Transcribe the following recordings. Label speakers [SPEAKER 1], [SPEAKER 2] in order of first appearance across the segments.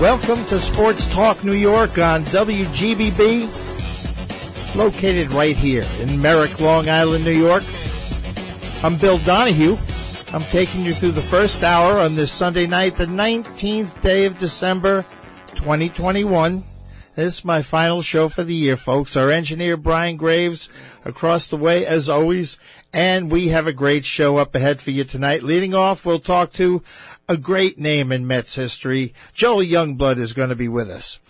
[SPEAKER 1] Welcome to Sports Talk New York on WGBB, located right here in Merrick, Long Island, New York. I'm Bill Donahue. I'm taking you through the first hour on this Sunday night, the 19th day of December, 2021. This is my final show for the year, folks. Our engineer, Brian Graves, across the way, as always. And we have a great show up ahead for you tonight. Leading off, we'll talk to a great name in Mets history. Joel Youngblood is going to be with us.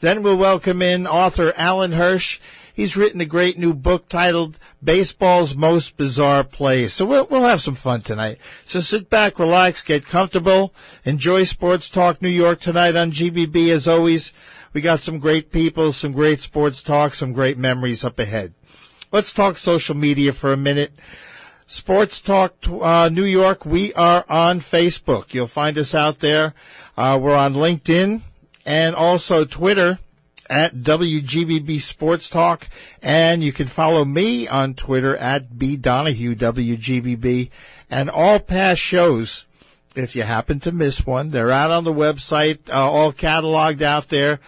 [SPEAKER 1] Then we'll welcome in author Alan Hirsch. He's written a great new book titled Baseball's Most Bizarre Plays. So we'll, we'll have some fun tonight. So sit back, relax, get comfortable, enjoy Sports Talk New York tonight on GBB as always. We got some great people, some great sports talk, some great memories up ahead. Let's talk social media for a minute. Sports Talk uh, New York, we are on Facebook. You'll find us out there. Uh, we're on LinkedIn and also Twitter at WGBB Sports Talk. And you can follow me on Twitter at B Donahue WGBB and all past shows. If you happen to miss one, they're out on the website, uh, all cataloged out there.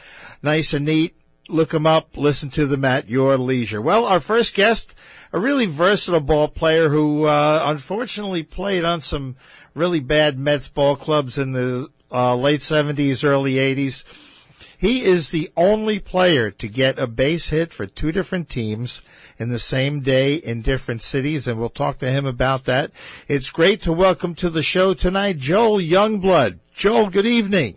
[SPEAKER 1] Nice and neat. Look them up, listen to them at your leisure. Well, our first guest, a really versatile ball player who, uh, unfortunately played on some really bad Mets ball clubs in the uh, late 70s, early 80s. He is the only player to get a base hit for two different teams in the same day in different cities, and we'll talk to him about that. It's great to welcome to the show tonight Joel Youngblood. Joel, good evening.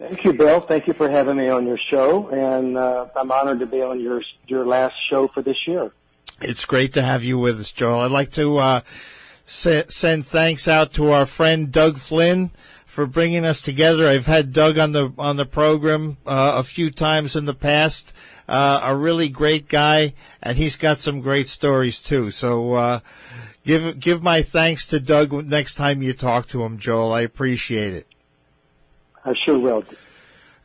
[SPEAKER 2] Thank you, Bill. Thank you for having me on your show, and uh, I'm honored to be on your your last show for this year.
[SPEAKER 1] It's great to have you with us, Joel. I'd like to uh, send thanks out to our friend Doug Flynn for bringing us together. I've had Doug on the on the program uh, a few times in the past. Uh, a really great guy, and he's got some great stories too. So uh, give give my thanks to Doug next time you talk to him, Joel. I appreciate it.
[SPEAKER 2] I sure will.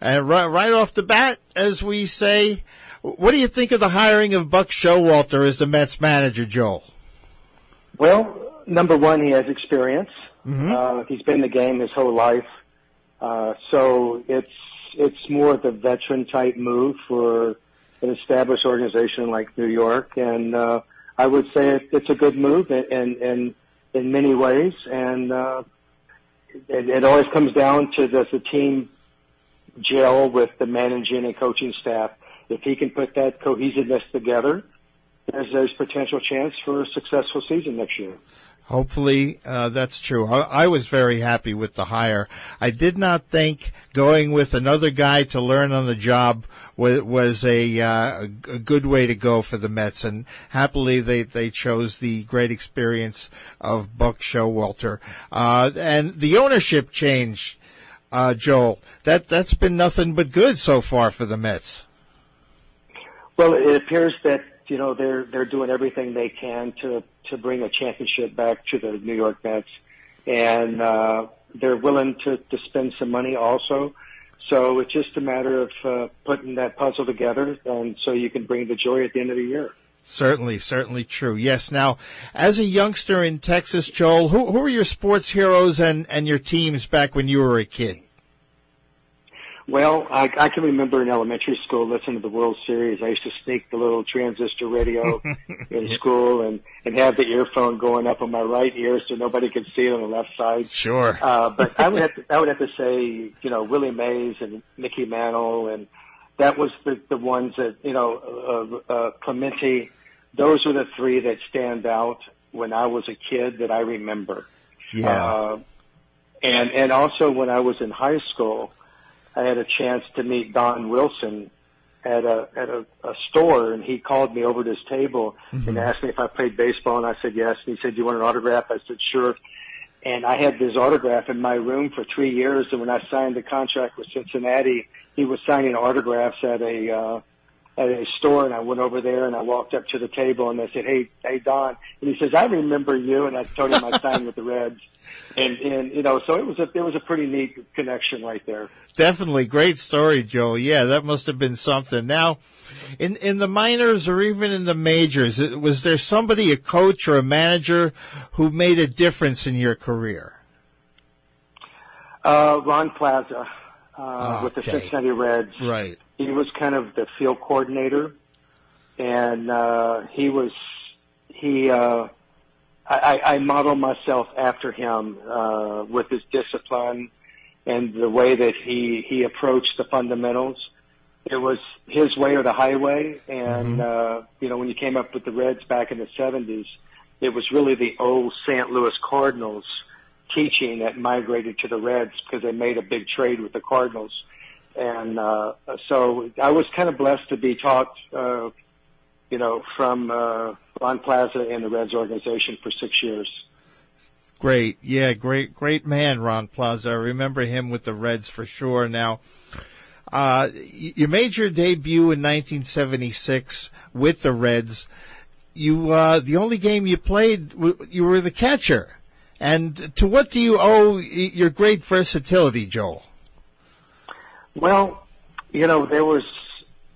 [SPEAKER 1] And right, right off the bat, as we say, what do you think of the hiring of Buck Showalter as the Mets manager, Joel?
[SPEAKER 2] Well, number one, he has experience.
[SPEAKER 1] Mm-hmm.
[SPEAKER 2] Uh, he's been in the game his whole life, uh, so it's it's more of a veteran type move for an established organization like New York, and uh, I would say it, it's a good move in in in, in many ways, and uh, it, it always comes down to does the team gel with the managing and coaching staff. If he can put that cohesiveness together, there's there's potential chance for a successful season next year.
[SPEAKER 1] Hopefully, uh, that's true. I, I, was very happy with the hire. I did not think going with another guy to learn on the job was, was a, uh, a good way to go for the Mets. And happily, they, they chose the great experience of Buck Showalter. Uh, and the ownership change, uh, Joel, that, that's been nothing but good so far for the Mets.
[SPEAKER 2] Well, it appears that you know they're they're doing everything they can to to bring a championship back to the New York Mets, and uh, they're willing to to spend some money also. So it's just a matter of uh, putting that puzzle together, and so you can bring the joy at the end of the year.
[SPEAKER 1] Certainly, certainly true. Yes. Now, as a youngster in Texas, Joel, who who are your sports heroes and and your teams back when you were a kid?
[SPEAKER 2] Well, I, I can remember in elementary school listening to the World Series. I used to sneak the little transistor radio in school and and have the earphone going up on my right ear so nobody could see it on the left side.
[SPEAKER 1] Sure.
[SPEAKER 2] Uh, but I would have to, I would have to say, you know, Willie Mays and Mickey Mantle, and that was the the ones that you know, uh, uh, Clemente. Those are the three that stand out when I was a kid that I remember.
[SPEAKER 1] Yeah.
[SPEAKER 2] Uh, and and also when I was in high school. I had a chance to meet Don Wilson at a at a, a store, and he called me over to his table
[SPEAKER 1] Mm-hmm.
[SPEAKER 2] and asked me if I played baseball, and I said yes. And he said, "Do you want an autograph?" I said, "Sure." and I had his autograph in my room for three years. And when I signed the contract with Cincinnati, he was signing autographs at a uh, at a store, and I went over there and I walked up to the table and I said, "Hey, hey, Don," and he says, "I remember you," and I told him I signed with the Reds, and and you know, so it was a it was a pretty neat connection right there.
[SPEAKER 1] Definitely great story, Joel. Yeah, that must have been something. Now, in in the minors or even in the majors, was there somebody, a coach or a manager, who made a difference in your career?
[SPEAKER 2] Uh, Ron Plaza uh, with the Cincinnati Reds.
[SPEAKER 1] Right.
[SPEAKER 2] He was kind of the field coordinator, and uh, he was he. Uh, I, I model myself after him uh, with his discipline and the way that he he approached the fundamentals. It was his way or the highway, and mm-hmm. uh, you know when you came up with the Reds back in the '70s, it was really the old St. Louis Cardinals teaching that migrated to the Reds because they made a big trade with the Cardinals. And uh, so I was kind of blessed to be taught, uh, you know, from uh, Ron Plaza and the Reds organization for six years.
[SPEAKER 1] Great, yeah, great, great man, Ron Plaza. I remember him with the Reds for sure. Now, uh, you made your debut in 1976 with the Reds. You, uh, the only game you played, you were the catcher. And to what do you owe your great versatility, Joel?
[SPEAKER 2] Well, you know, there was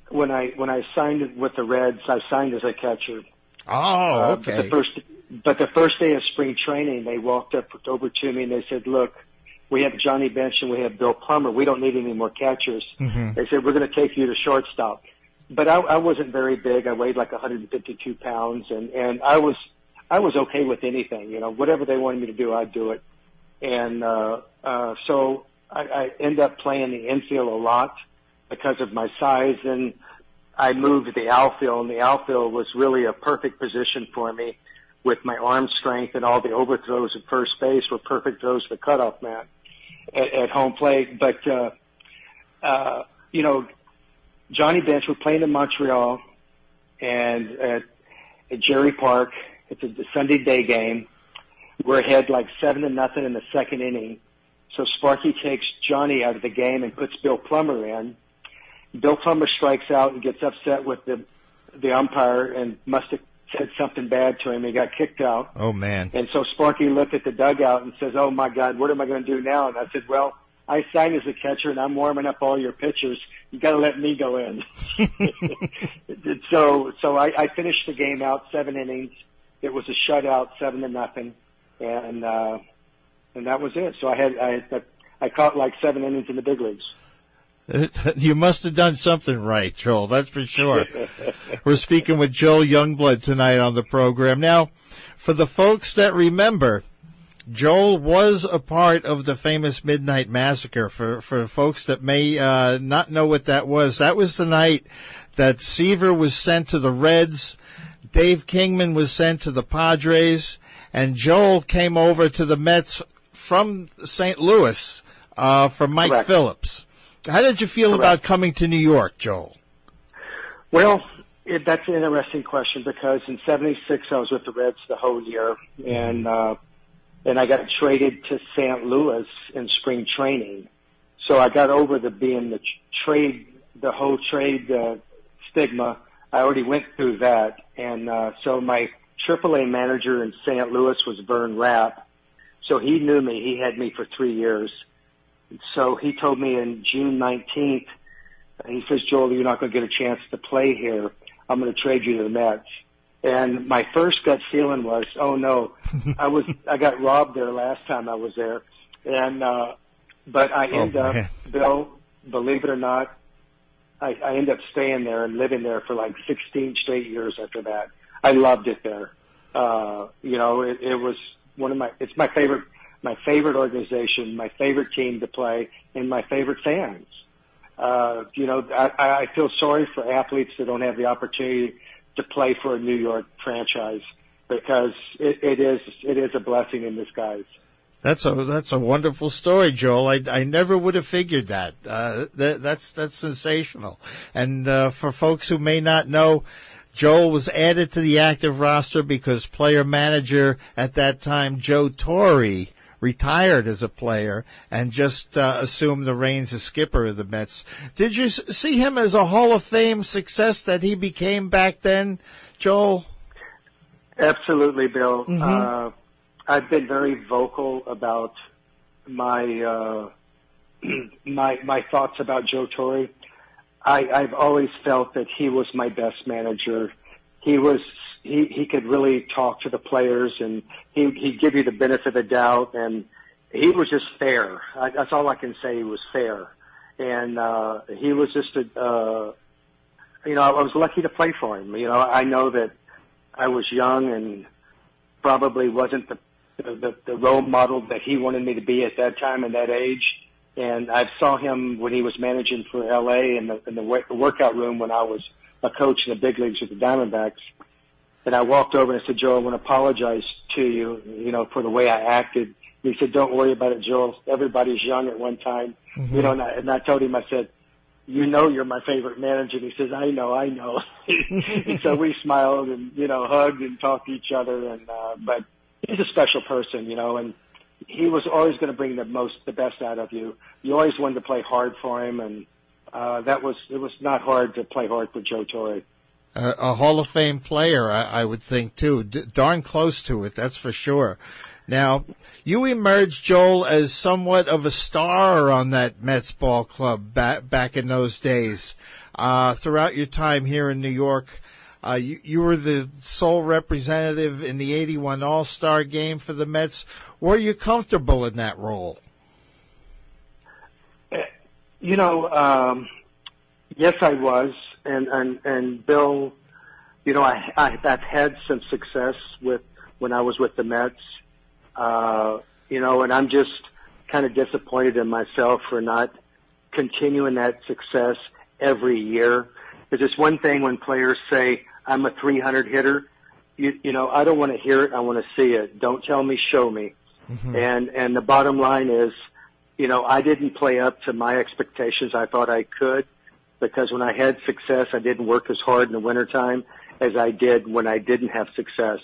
[SPEAKER 2] when I when I signed with the Reds, I signed as a catcher.
[SPEAKER 1] Oh, okay.
[SPEAKER 2] Uh, but the first, but the first day of spring training, they walked up over to me and they said, "Look, we have Johnny Bench and we have Bill Plummer. We don't need any more catchers." Mm-hmm. They said, "We're going to take you to shortstop." But I, I wasn't very big. I weighed like 152 pounds, and and I was I was okay with anything. You know, whatever they wanted me to do, I'd do it. And uh, uh, so I, I end up playing the infield a lot because of my size, and I moved to the outfield, and the outfield was really a perfect position for me with my arm strength and all the overthrows at first base were perfect throws to the cutoff man at, at home plate. But, uh, uh, you know, Johnny Bench, we're playing in Montreal and at, at Jarry Park, it's a Sunday day game. We're ahead like seven to nothing in the second inning. So Sparky takes Johnny out of the game and puts Bill Plummer in. Bill Plummer strikes out and gets upset with the the umpire and must have said something bad to him. He got kicked out.
[SPEAKER 1] Oh man!
[SPEAKER 2] And so Sparky looked at the dugout and says, "Oh my God, what am I going to do now?" And I said, "Well, I signed as a catcher and I'm warming up all your pitchers. You got to let me go in." so so I, I finished the game out seven innings. It was a shutout, seven to nothing, and uh, and that was it. So I had I I caught like seven innings in the big leagues.
[SPEAKER 1] You must have done something right, Joel. That's for sure. We're speaking with Joel Youngblood tonight on the program. Now, for the folks that remember, Joel was a part of the famous Midnight Massacre. For for folks that may uh, not know what that was, that was the night that Seaver was sent to the Reds, Dave Kingman was sent to the Padres, and Joel came over to the Mets from St. Louis uh, from Mike
[SPEAKER 2] Correct.
[SPEAKER 1] Phillips. How did you feel
[SPEAKER 2] Correct.
[SPEAKER 1] about coming to New York, Joel?
[SPEAKER 2] Well, it, that's an interesting question because in '76 I was with the Reds the whole year, and uh, and I got traded to St. Louis in spring training. So I got over the being the trade, the whole trade uh, stigma. I already went through that, and uh, so my AAA manager in St. Louis was Vern Rapp. So he knew me. He had me for three years. So he told me in June 19th, he says, Joel, you're not going to get a chance to play here. I'm going to trade you to the Mets. And my first gut feeling was, oh no, I was, I got robbed there last time I was there. And, uh, but I end
[SPEAKER 1] Oh,
[SPEAKER 2] up,
[SPEAKER 1] man.
[SPEAKER 2] Bill, believe it or not, I, I end up staying there and living there for like 16 straight years after that. I loved it there. Uh, you know, it, it was one of my, it's my favorite, my favorite organization, my favorite team to play, and my favorite fans. Uh, you know, I, I feel sorry for athletes that don't have the opportunity to play for a New York franchise because it, it is, it is a blessing in disguise.
[SPEAKER 1] That's a that's a wonderful story, Joel. I, I never would have figured that. Uh, that that's that's sensational. And uh, for folks who may not know, Joel was added to the active roster because player manager at that time Joe Torre retired as a player and just uh, assumed the reins as skipper of the Mets. Did you see him as a Hall of Fame success that he became back then, Joel?
[SPEAKER 2] Absolutely, Bill. Mm-hmm. I've been very vocal about my uh, my my thoughts about Joe Torre. I, I've always felt that he was my best manager. He was he he could really talk to the players and he he'd give you the benefit of the doubt and he was just fair. I, that's all I can say. He was fair, and uh, he was just a. Uh, you know, I was lucky to play for him. You know, I know that I was young and probably wasn't the the, the role model that he wanted me to be at that time and that age. And I saw him when he was managing for LA in the in the, workout room when I was a coach in the big leagues with the Diamondbacks. And I walked over and I said, Joe, I want to apologize to you, you know, for the way I acted. He said, don't worry about it, Joe. Everybody's young at one time. Mm-hmm. You know, and I, and I told him, I said, you know you're my favorite manager. And he says, I know, I know. and so we smiled and, you know, hugged and talked to each other. And, uh, but he's a special person, you know, and he was always going to bring the most, the best out of you. You always wanted to play hard for him. And, uh, that was, it was not hard to play hard for Joe Torre.
[SPEAKER 1] Uh, a Hall of Fame player, I, I would think too. D- darn close to it, that's for sure. Now, you emerged, Joel, as somewhat of a star on that Mets ball club back, back in those days. Uh, throughout your time here in New York, uh, you, you were the sole representative in the 81 All-Star game for the Mets. Were you comfortable in that role?
[SPEAKER 2] You know, um, yes, I was. And, and, and Bill, you know, I, I, I've had some success with when I was with the Mets. Uh, you know, and I'm just kind of disappointed in myself for not continuing that success every year. It's one thing when players say, I'm a 300 hitter. You, you know, I don't want to hear it. I want to see it. Don't tell me, show me. Mm-hmm. And, and the bottom line is, you know, I didn't play up to my expectations. I thought I could because when I had success, I didn't work as hard in the wintertime as I did when I didn't have success.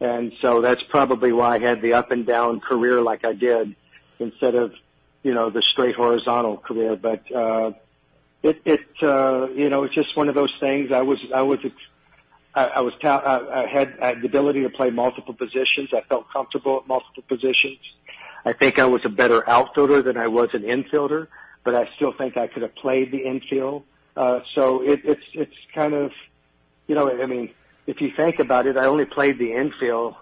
[SPEAKER 2] And so that's probably why I had the up and down career like I did instead of, you know, the straight horizontal career. But, uh, it, it, uh, you know, it's just one of those things. I was, I was, I, I was, ta- I, I had, I had the ability to play multiple positions. I felt comfortable at multiple positions. I think I was a better outfielder than I was an infielder, but I still think I could have played the infield. Uh, so it, it's, it's kind of, you know, I mean, if you think about it, I only played the infield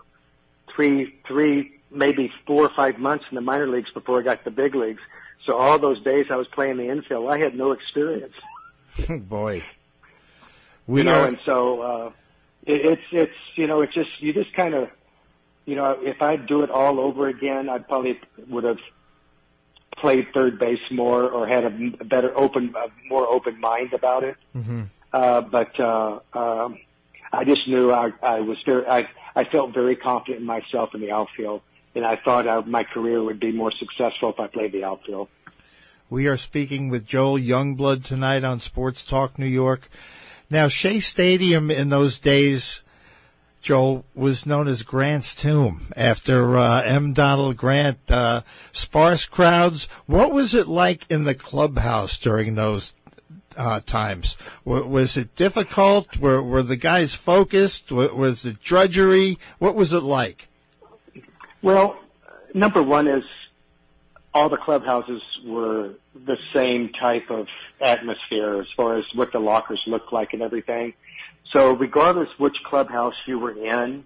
[SPEAKER 2] three, three, maybe four or five months in the minor leagues before I got to the big leagues. So all those days I was playing the infield, I had no experience.
[SPEAKER 1] Boy,
[SPEAKER 2] we you know, are... and so uh, it's it's you know it's just you just kind of you know if I'd do it all over again, I probably would have played third base more or had a, a better open, a more open mind about it. Mm-hmm. Uh, but uh, um, I just knew I, I was very, I, I felt very confident in myself in the outfield, and I thought I, my career would be more successful if I played the outfield.
[SPEAKER 1] We are speaking with Joel Youngblood tonight on Sports Talk New York. Now, Shea Stadium in those days, Joel, was known as Grant's Tomb after uh, M. Donald Grant. Uh, sparse crowds. What was it like in the clubhouse during those uh, times? W- was it difficult? Were, were the guys focused? W- was it drudgery? What was it like?
[SPEAKER 2] Well, number one is all the clubhouses were the same type of atmosphere as far as what the lockers looked like and everything. So regardless which clubhouse you were in,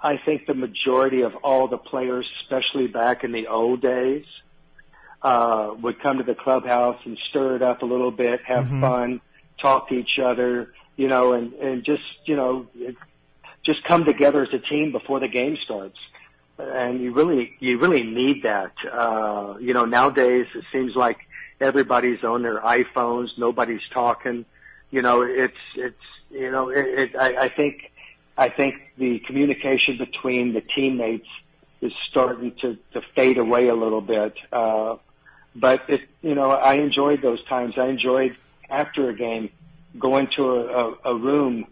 [SPEAKER 2] I think the majority of all the players, especially back in the old days, uh, would come to the clubhouse and stir it up a little bit, have mm-hmm. fun, talk to each other, you know, and, and just, you know, just come together as a team before the game starts. And you really, you really need that. Uh, you know, nowadays it seems like everybody's on their iPhones, nobody's talking. You know, it's, it's, you know, it, it I, I think, I think the communication between the teammates is starting to, to fade away a little bit. Uh, but it, you know, I enjoyed those times. I enjoyed after a game going to a, a, a room,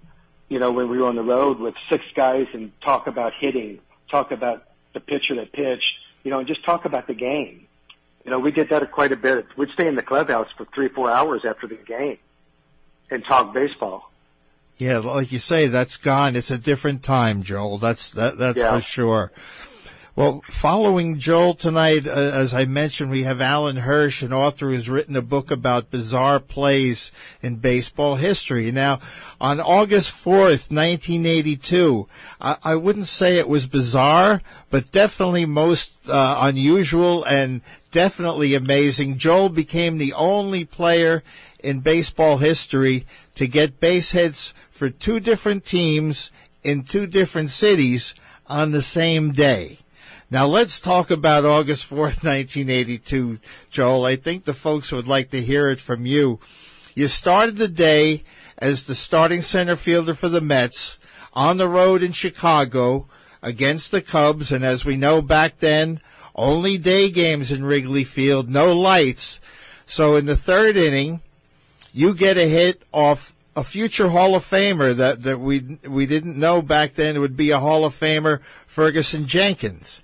[SPEAKER 2] you know, when we were on the road with six guys and talk about hitting, talk about the pitcher that pitched, you know, and just talk about the game. You know, we did that quite a bit. We'd stay in the clubhouse for three, four hours after the game and talk baseball.
[SPEAKER 1] Yeah, like you say, that's gone. It's a different time, Joel. That's that, that's
[SPEAKER 2] Yeah.
[SPEAKER 1] for sure. Well, following Joel tonight, uh, as I mentioned, we have Alan Hirsch, an author who's written a book about bizarre plays in baseball history. Now, on August 4th, 1982, I, I wouldn't say it was bizarre, but definitely most uh, unusual and definitely amazing. Joel became the only player in baseball history to get base hits for two different teams in two different cities on the same day. Now let's talk about August 4th, 1982, Joel. I think the folks would like to hear it from you. You started the day as the starting center fielder for the Mets on the road in Chicago against the Cubs. And as we know back then, only day games in Wrigley Field, no lights. So in the third inning, you get a hit off a future Hall of Famer that, that we we didn't know back then would be a Hall of Famer, Ferguson Jenkins.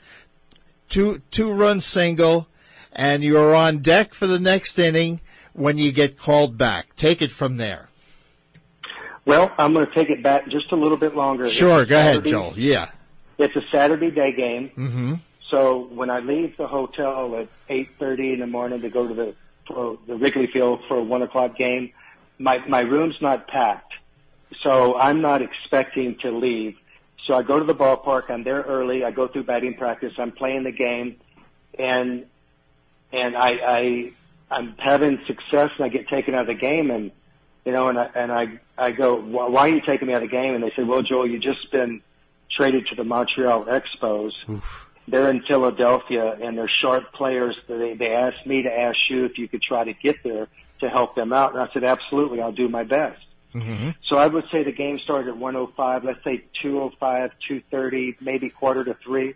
[SPEAKER 1] Two two run single, and you're on deck for the next inning when you get called back. Take it from there.
[SPEAKER 2] Well, I'm going to take it back just a little bit longer.
[SPEAKER 1] Sure, go ahead, Joel. Yeah.
[SPEAKER 2] It's a Saturday day game.
[SPEAKER 1] Mm-hmm.
[SPEAKER 2] So when I leave the hotel at 8:30 in the morning to go to the for the Wrigley Field for a one o'clock game, my my room's not packed, so I'm not expecting to leave. So I go to the ballpark. I'm there early. I go through batting practice. I'm playing the game, and and I I I'm having success, and I get taken out of the game, and you know, and I and I I go, why why are you taking me out of the game? And they say, well, Joel, you just been traded to the Montreal Expos they're in Philadelphia and they're sharp players. They they asked me to ask you if you could try to get there to help them out, and I said absolutely, I'll do my best.
[SPEAKER 1] Mm-hmm.
[SPEAKER 2] So I would say the game started at 105. Let's say 205, 230, maybe quarter to three.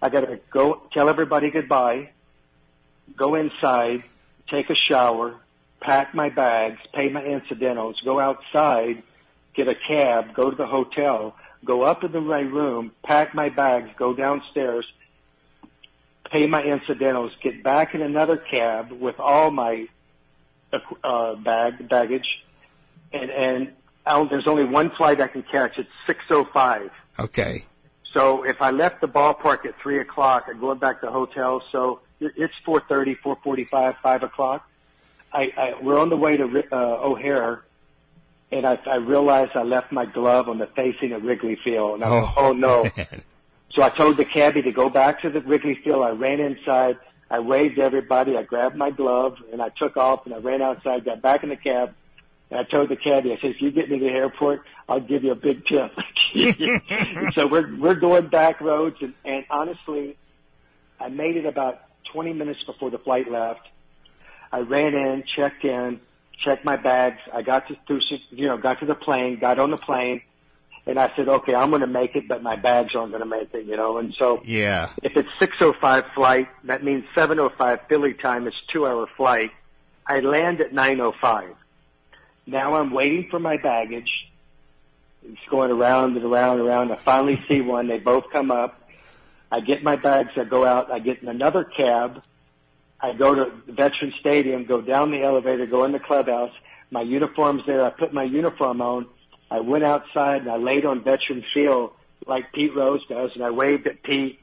[SPEAKER 2] I got to go tell everybody goodbye, go inside, take a shower, pack my bags, pay my incidentals, go outside, get a cab, go to the hotel, go up into my room, pack my bags, go downstairs, pay my incidentals, get back in another cab with all my uh, bag baggage, and and I'll, there's only one flight I can catch. It's 6:05.
[SPEAKER 1] Okay.
[SPEAKER 2] So if I left the ballpark at three o'clock, I'm going back to the hotel. So it's 4:30, 4:45, five o'clock. I, I we're on the way to uh, O'Hare, and I, I realized I left my glove on the facing of Wrigley Field. And I oh, oh no!
[SPEAKER 1] man.
[SPEAKER 2] So I told the cabbie to go back to the Wrigley Field. I ran inside. I waved everybody. I grabbed my glove and I took off and I ran outside, got back in the cab. And I told the cabbie, I said, if you get me to the airport, I'll give you a big tip. so we're, we're going back roads and, and honestly, I made it about 20 minutes before the flight left. I ran in, checked in, checked my bags. I got to, through, you know, got to the plane, got on the plane and I said, okay, I'm going to make it, but my bags aren't going to make it, you know. And so,
[SPEAKER 1] Yeah.
[SPEAKER 2] if it's 6:05 flight, that means 7:05 Philly time. It's two hour flight. I land at 9:05. Now I'm waiting for my baggage. It's going around and around and around. I finally see one. They both come up. I get my bags. I go out. I get in another cab. I go to Veteran Stadium, go down the elevator, go in the clubhouse. My uniform's there. I put my uniform on. I went outside and I laid on Veteran Field like Pete Rose does, and I waved at Pete,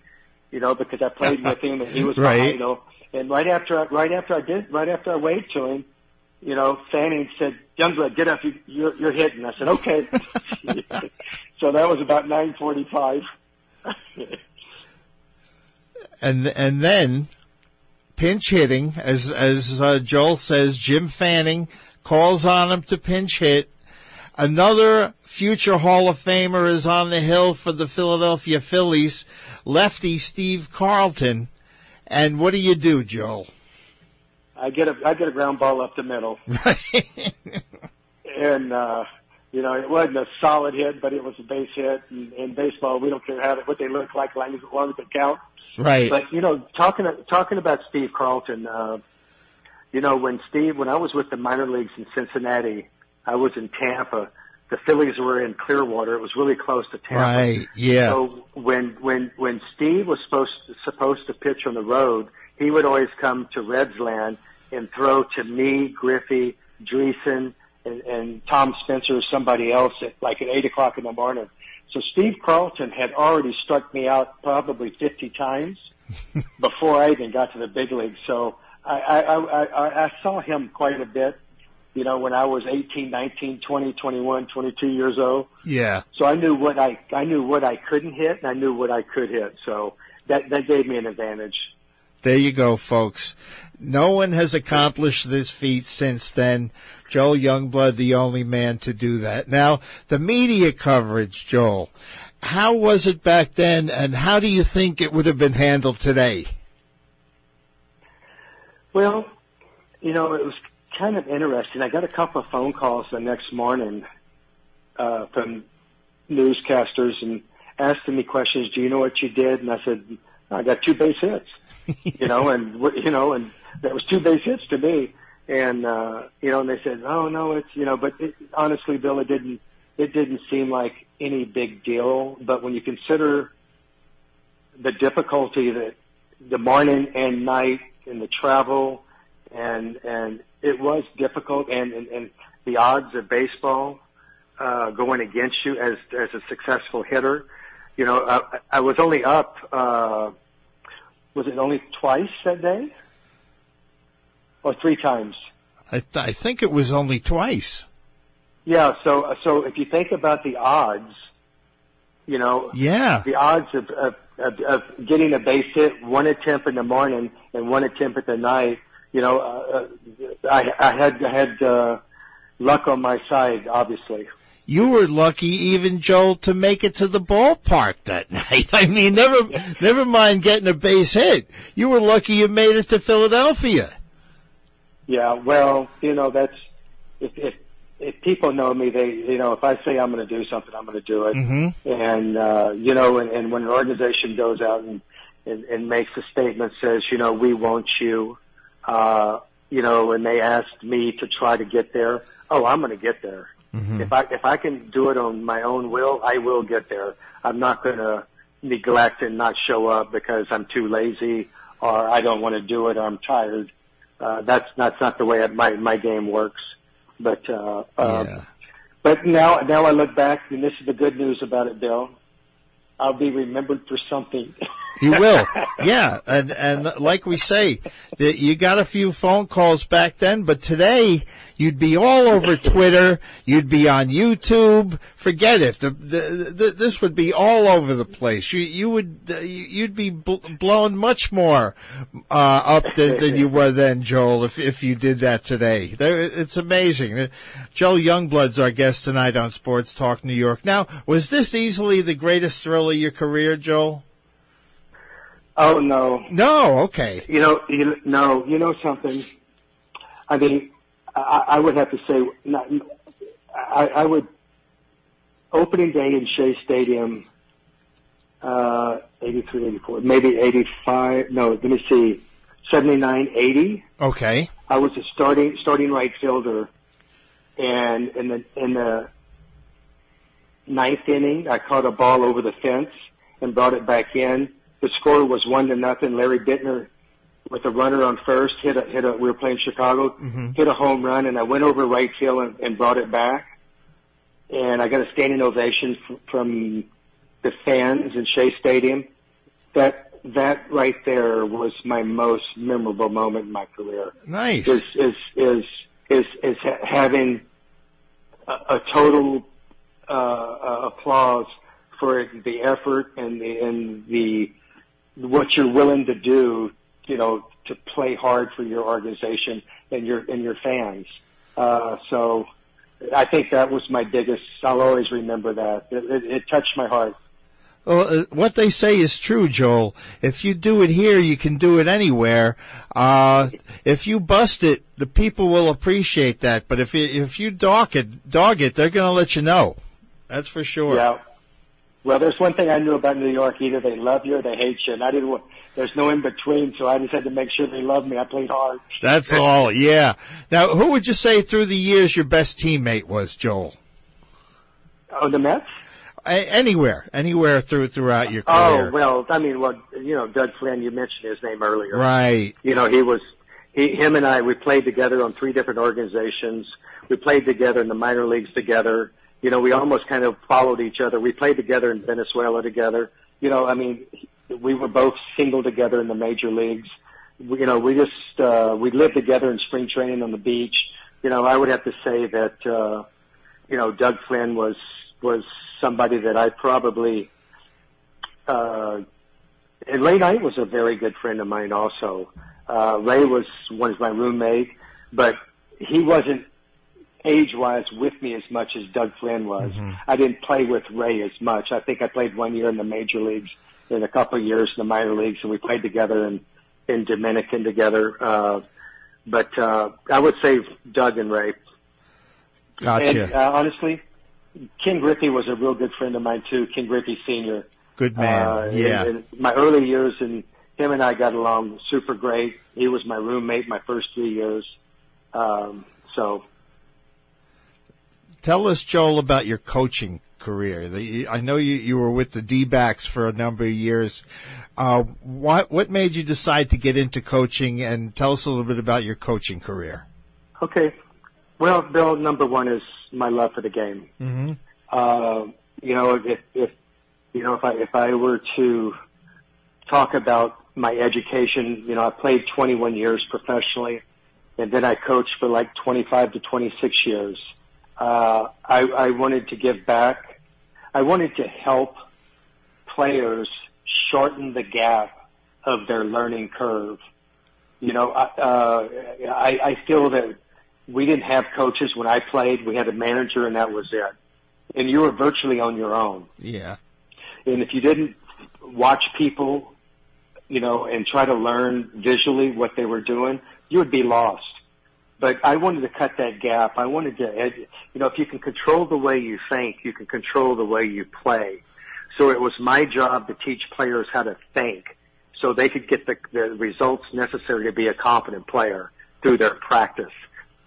[SPEAKER 2] you know, because I played with him and he was
[SPEAKER 1] Right.
[SPEAKER 2] you know. And right after, I, right after I did, right after I waved to him, you know, Fanning said, "Youngblood, get up, you, you're, you're hitting." I said, "Okay." so that was about 9:45.
[SPEAKER 1] and and then pinch hitting, as as uh, Joel says, Jim Fanning calls on him to pinch hit. Another future Hall of Famer is on the hill for the Philadelphia Phillies, lefty Steve Carlton. And what do you do, Joel?
[SPEAKER 2] I get a, I get a ground ball up the middle. and uh, you know it wasn't a solid hit, but it was a base hit. And in baseball, we don't care how what they look like, long as long as they count.
[SPEAKER 1] right.
[SPEAKER 2] But you know, talking talking about Steve Carlton, uh, you know, when Steve, when I was with the minor leagues in Cincinnati, I was in Tampa. the Phillies were in Clearwater. It was really close to Tampa.
[SPEAKER 1] Right. Yeah.
[SPEAKER 2] So when when when Steve was supposed to, supposed to pitch on the road, he would always come to Redsland and throw to me, Griffey, Driessen, and, and Tom Spencer or somebody else at like at eight o'clock in the morning. So Steve Carlton had already struck me out probably 50 times before I even got to the big leagues. So I, I, I, I saw him quite a bit, you know, when I was 18, 19, 20, 21, 22 years old.
[SPEAKER 1] Yeah.
[SPEAKER 2] So I knew what I, I knew what I couldn't hit and I knew what I could hit. So that, that gave me an advantage.
[SPEAKER 1] There you go, folks. No one has accomplished this feat since then. Joel Youngblood, the only man to do that. Now, the media coverage, Joel, how was it back then and how do you think it would have been handled today?
[SPEAKER 2] Well, you know, it was kind of interesting. I got a couple of phone calls the next morning uh, from newscasters and asking me questions. Do you know what you did? And I said, I got two base hits. you know, and you know, and that was two base hits to me. And uh, you know, and they said, "Oh no, it's you know," but it, honestly, Bill, it didn't. It didn't seem like any big deal. But when you consider the difficulty that the morning and night and the travel and and it was difficult and and, and the odds of baseball uh, going against you as as a successful hitter. You know, I, I was only up. Uh, was it only twice that day, or three times?
[SPEAKER 1] I, th- I think it was only twice.
[SPEAKER 2] Yeah. So so if you think about the odds, you know,
[SPEAKER 1] Yeah.
[SPEAKER 2] the odds of, of, of, of getting a base hit, one attempt in the morning and one attempt at the night. You know, uh, I, I had I had uh, luck on my side, obviously.
[SPEAKER 1] You were lucky, even Joel, to make it to the ballpark that night. I mean, never, never mind getting a base hit. You were lucky you made it to Philadelphia.
[SPEAKER 2] Yeah, well, you know, that's if if if people know me, they you know, if I say I'm going to do something, I'm going to do it.
[SPEAKER 1] Mm-hmm.
[SPEAKER 2] And uh, you know, and, and when an organization goes out and, and and makes a statement says, you know, we want you, uh, you know, and they asked me to try to get there. Oh, I'm going to get there. If I if I can do it on my own will, I will get there. I'm not going to neglect and not show up because I'm too lazy or I don't want to do it or I'm tired. Uh, that's that's not the way my my game works. But uh, uh,
[SPEAKER 1] Yeah.
[SPEAKER 2] but now now I look back and this is the good news about it, Bill. I'll be remembered for something.
[SPEAKER 1] You will. Yeah. And, and like we say, you got a few phone calls back then, but today you'd be all over Twitter. You'd be on YouTube. Forget it. The, the, the, this would be all over the place. You, you would, uh, you- you'd be bl- blown much more, uh, up than, than you were then, Joel, if, if you did that today. It's amazing. Joel Youngblood's our guest tonight on Sports Talk New York. Now, was this easily the greatest thrill of your career, Joel?
[SPEAKER 2] Oh no,
[SPEAKER 1] No, okay.
[SPEAKER 2] You know, you no, you know something. I mean, I, I would have to say, not, I, I would opening day in Shea Stadium, uh, 83, 84, maybe 85. No, let me see, 79, 80.
[SPEAKER 1] Okay.
[SPEAKER 2] I was a starting starting right fielder, and in the in the ninth inning, I caught a ball over the fence and brought it back in. The score was one to nothing. Larry Bittner, with a runner on first, hit a hit a. We were playing Chicago, hit a home run, and I went over right field and, and brought it back. And I got a standing ovation f- from the fans in Shea Stadium. That that right there was my most memorable moment in my career
[SPEAKER 1] Nice.
[SPEAKER 2] is is is is is ha- having a, a total uh, uh, applause for the effort and the and the what you're willing to do, you know, to play hard for your organization and your and your fans. Uh, so I think that was my biggest. I'll always remember that. It, it, it touched my heart.
[SPEAKER 1] Well, uh, what they say is true, Joel. If you do it here, you can do it anywhere. Uh, if you bust it, the people will appreciate that. But if you, if you dog it, dog it, they're going to let you know. That's for sure.
[SPEAKER 2] Yeah. Well, there's one thing I knew about New York: either they love you or they hate you, and I didn't want. There's no in between, so I just had to make sure they loved me. I played hard.
[SPEAKER 1] That's all. Yeah. Now, who would you say through the years your best teammate was, Joel?
[SPEAKER 2] Oh, the Mets?
[SPEAKER 1] A- anywhere, anywhere through throughout your
[SPEAKER 2] oh,
[SPEAKER 1] career.
[SPEAKER 2] Oh well, I mean, well, you know, Doug Flynn. You mentioned his name earlier.
[SPEAKER 1] right.
[SPEAKER 2] You know, he was he, him and I. We played together on three different organizations. We played together in the minor leagues together. You know, we almost kind of followed each other. We played together in Venezuela together. You know, I mean, we were both single together in the major leagues. We, you know, we just uh, we lived together in spring training on the beach. You know, I would have to say that uh, you know Doug Flynn was was somebody that I probably uh, and Ray Knight was a very good friend of mine also. Uh, Ray was was my roommate, but he wasn't age wise with me as much as Doug Flynn was. I didn't play with Ray as much. I think I played one year in the major leagues and a couple of years in the minor leagues, and we played together in in Dominican together. Uh, but uh, I would say Doug and Ray.
[SPEAKER 1] Gotcha.
[SPEAKER 2] And uh, honestly, Ken Griffey was a real good friend of mine too. Ken Griffey Senior.
[SPEAKER 1] Good man.
[SPEAKER 2] Uh,
[SPEAKER 1] yeah.
[SPEAKER 2] In, in my early years, and him and I got along super great. He was my roommate my first three years. Um, so
[SPEAKER 1] Tell us, Joel, about your coaching career. The, I know you, you were with the D-backs for a number of years. Uh, what what made you decide to get into coaching? And tell us a little bit about your coaching career.
[SPEAKER 2] Okay. Well, Bill, number one is my love for the game.
[SPEAKER 1] Mm-hmm.
[SPEAKER 2] Uh, you know, if, if, you know, if I, if I were to talk about my education, you know, I played 21 years professionally and then I coached for like 25 to 26 years. Uh, I, I wanted to give back. I wanted to help players shorten the gap of their learning curve. You know, I- uh, I, I feel that we didn't have coaches when I played. We had a manager and that was it. And you were virtually on your own.
[SPEAKER 1] Yeah.
[SPEAKER 2] And if you didn't watch people, you know, and try to learn visually what they were doing, you would be lost. But I wanted to cut that gap. I wanted to, you know, if you can control the way you think, you can control the way you play. So it was my job to teach players how to think so they could get the, the results necessary to be a competent player through their practice.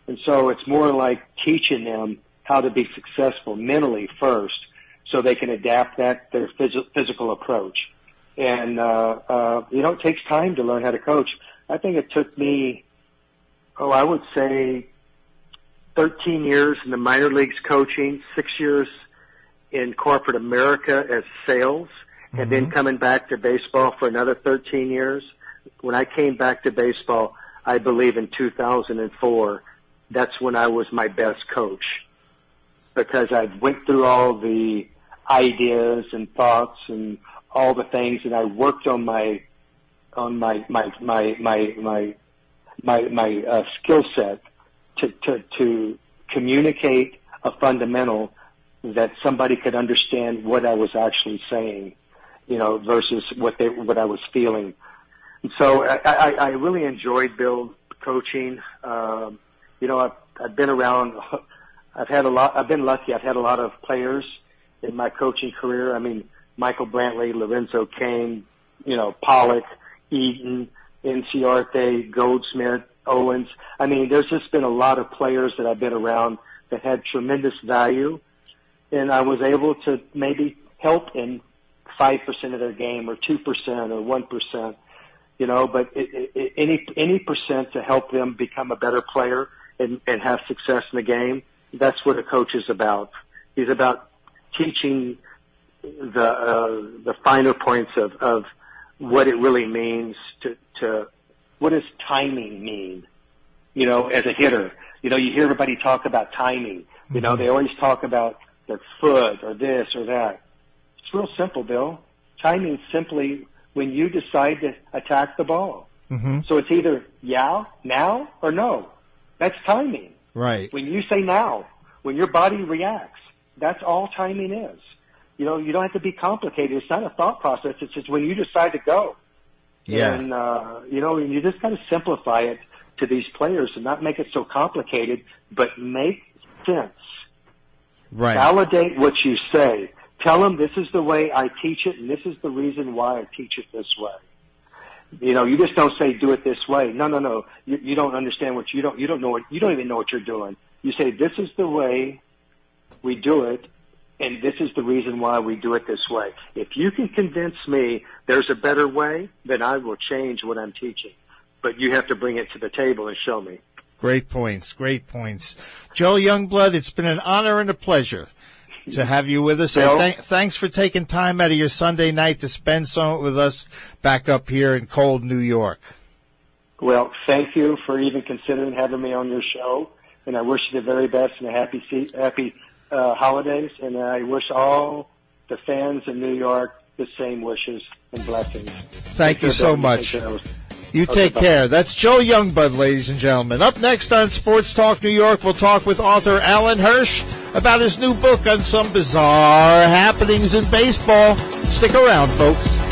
[SPEAKER 2] And so it's more like teaching them how to be successful mentally first so they can adapt that, their phys- physical approach. And, uh, uh, you know, it takes time to learn how to coach. I think it took me, oh, I would say 13 years in the minor leagues coaching, six years in corporate America as sales, and then mm-hmm. coming back to baseball for another 13 years. When I came back to baseball, I believe in 2004, that's when I was my best coach because I went through all the ideas and thoughts and all the things and I worked on my on my my my my my my, my uh, skill set to, to to communicate a fundamental that somebody could understand what I was actually saying, you know, versus what they what I was feeling. And so I, I, I really enjoyed Bill coaching. Um, you know, I've, I've been around. I've had a lot. I've been lucky. I've had a lot of players in my coaching career. I mean, Michael Brantley, Lorenzo Cain, you know, Pollock, Eaton, Inciarte, Goldschmidt, Owings. I mean, there's just been a lot of players that I've been around that had tremendous value, and I was able to maybe help in five percent of their game, or two percent, or one percent. You know, but it, it, any any percent to help them become a better player and, and have success in the game. That's what a coach is about. He's about teaching the uh, the finer points of, of what it really means to, to what does timing mean? You know, as a hitter, you know, you hear everybody talk about timing. You know, they always talk about their foot or this or that. It's real simple, Bill. Timing simply when you decide to attack the ball.
[SPEAKER 1] Mm-hmm.
[SPEAKER 2] So it's either yeah, now, or no. That's timing.
[SPEAKER 1] Right.
[SPEAKER 2] When you say now, when your body reacts, that's all timing is. You know, you don't have to be complicated. It's not a thought process. It's just when you decide to go.
[SPEAKER 1] Yeah.
[SPEAKER 2] And, uh, you know, you just got to simplify it to these players and not make it so complicated, but make sense.
[SPEAKER 1] Right.
[SPEAKER 2] Validate what you say. Tell them this is the way I teach it and this is the reason why I teach it this way. You know, you just don't say do it this way. No, no, no. You, you don't understand what you don't, you don't know what, you don't even know what you're doing. You say this is the way we do it and this is the reason why we do it this way. If you can convince me there's a better way, then I will change what I'm teaching. But you have to bring it to the table and show me.
[SPEAKER 1] Great points. Great points. Joe Youngblood, it's been an honor and a pleasure to have you with us.
[SPEAKER 2] Bill?
[SPEAKER 1] Th- thanks for taking time out of your Sunday night to spend some with us back up here in cold New York.
[SPEAKER 2] Well, thank you for even considering having me on your show, and I wish you the very best and a happy happy uh, holidays. And I wish all the fans in New York the same wishes and blessings.
[SPEAKER 1] Thank you so much. You
[SPEAKER 2] Okay,
[SPEAKER 1] take
[SPEAKER 2] bye.
[SPEAKER 1] care. That's Joel Youngblood, ladies and gentlemen. Up next on Sports Talk New York, we'll talk with author Alan Hirsch about his new book on some bizarre happenings in baseball. Stick around, folks.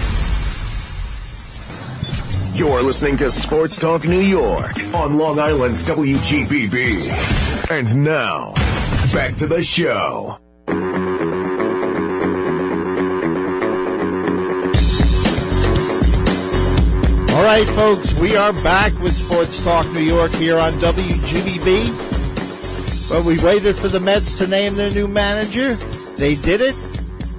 [SPEAKER 3] You're listening to Sports Talk New York on Long Island's WGBB. And now, back to the show.
[SPEAKER 1] All right, folks, we are back with Sports Talk New York here on WGBB. Well, we waited for the Mets to name their new manager. They did it,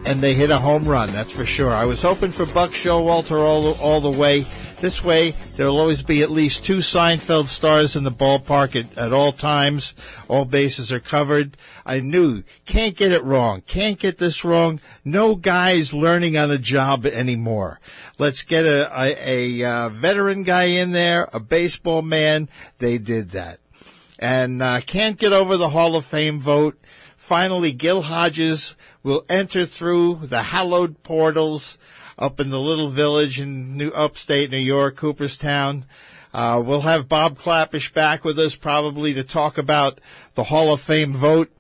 [SPEAKER 1] and they hit a home run, that's for sure. I was hoping for Buck Showalter all, all the way. This way, there'll always be at least two Seinfeld stars in the ballpark at, at all times. All bases are covered. I knew, can't get it wrong. Can't get this wrong. No guys learning on a job anymore. Let's get a, a, a uh, veteran guy in there, a baseball man. They did that. And uh, can't get over the Hall of Fame vote. Finally, Gil Hodges will enter through the hallowed portals up in the little village in New upstate New York, Cooperstown. Uh, we'll have Bob Klapisch back with us probably to talk about the Hall of Fame vote,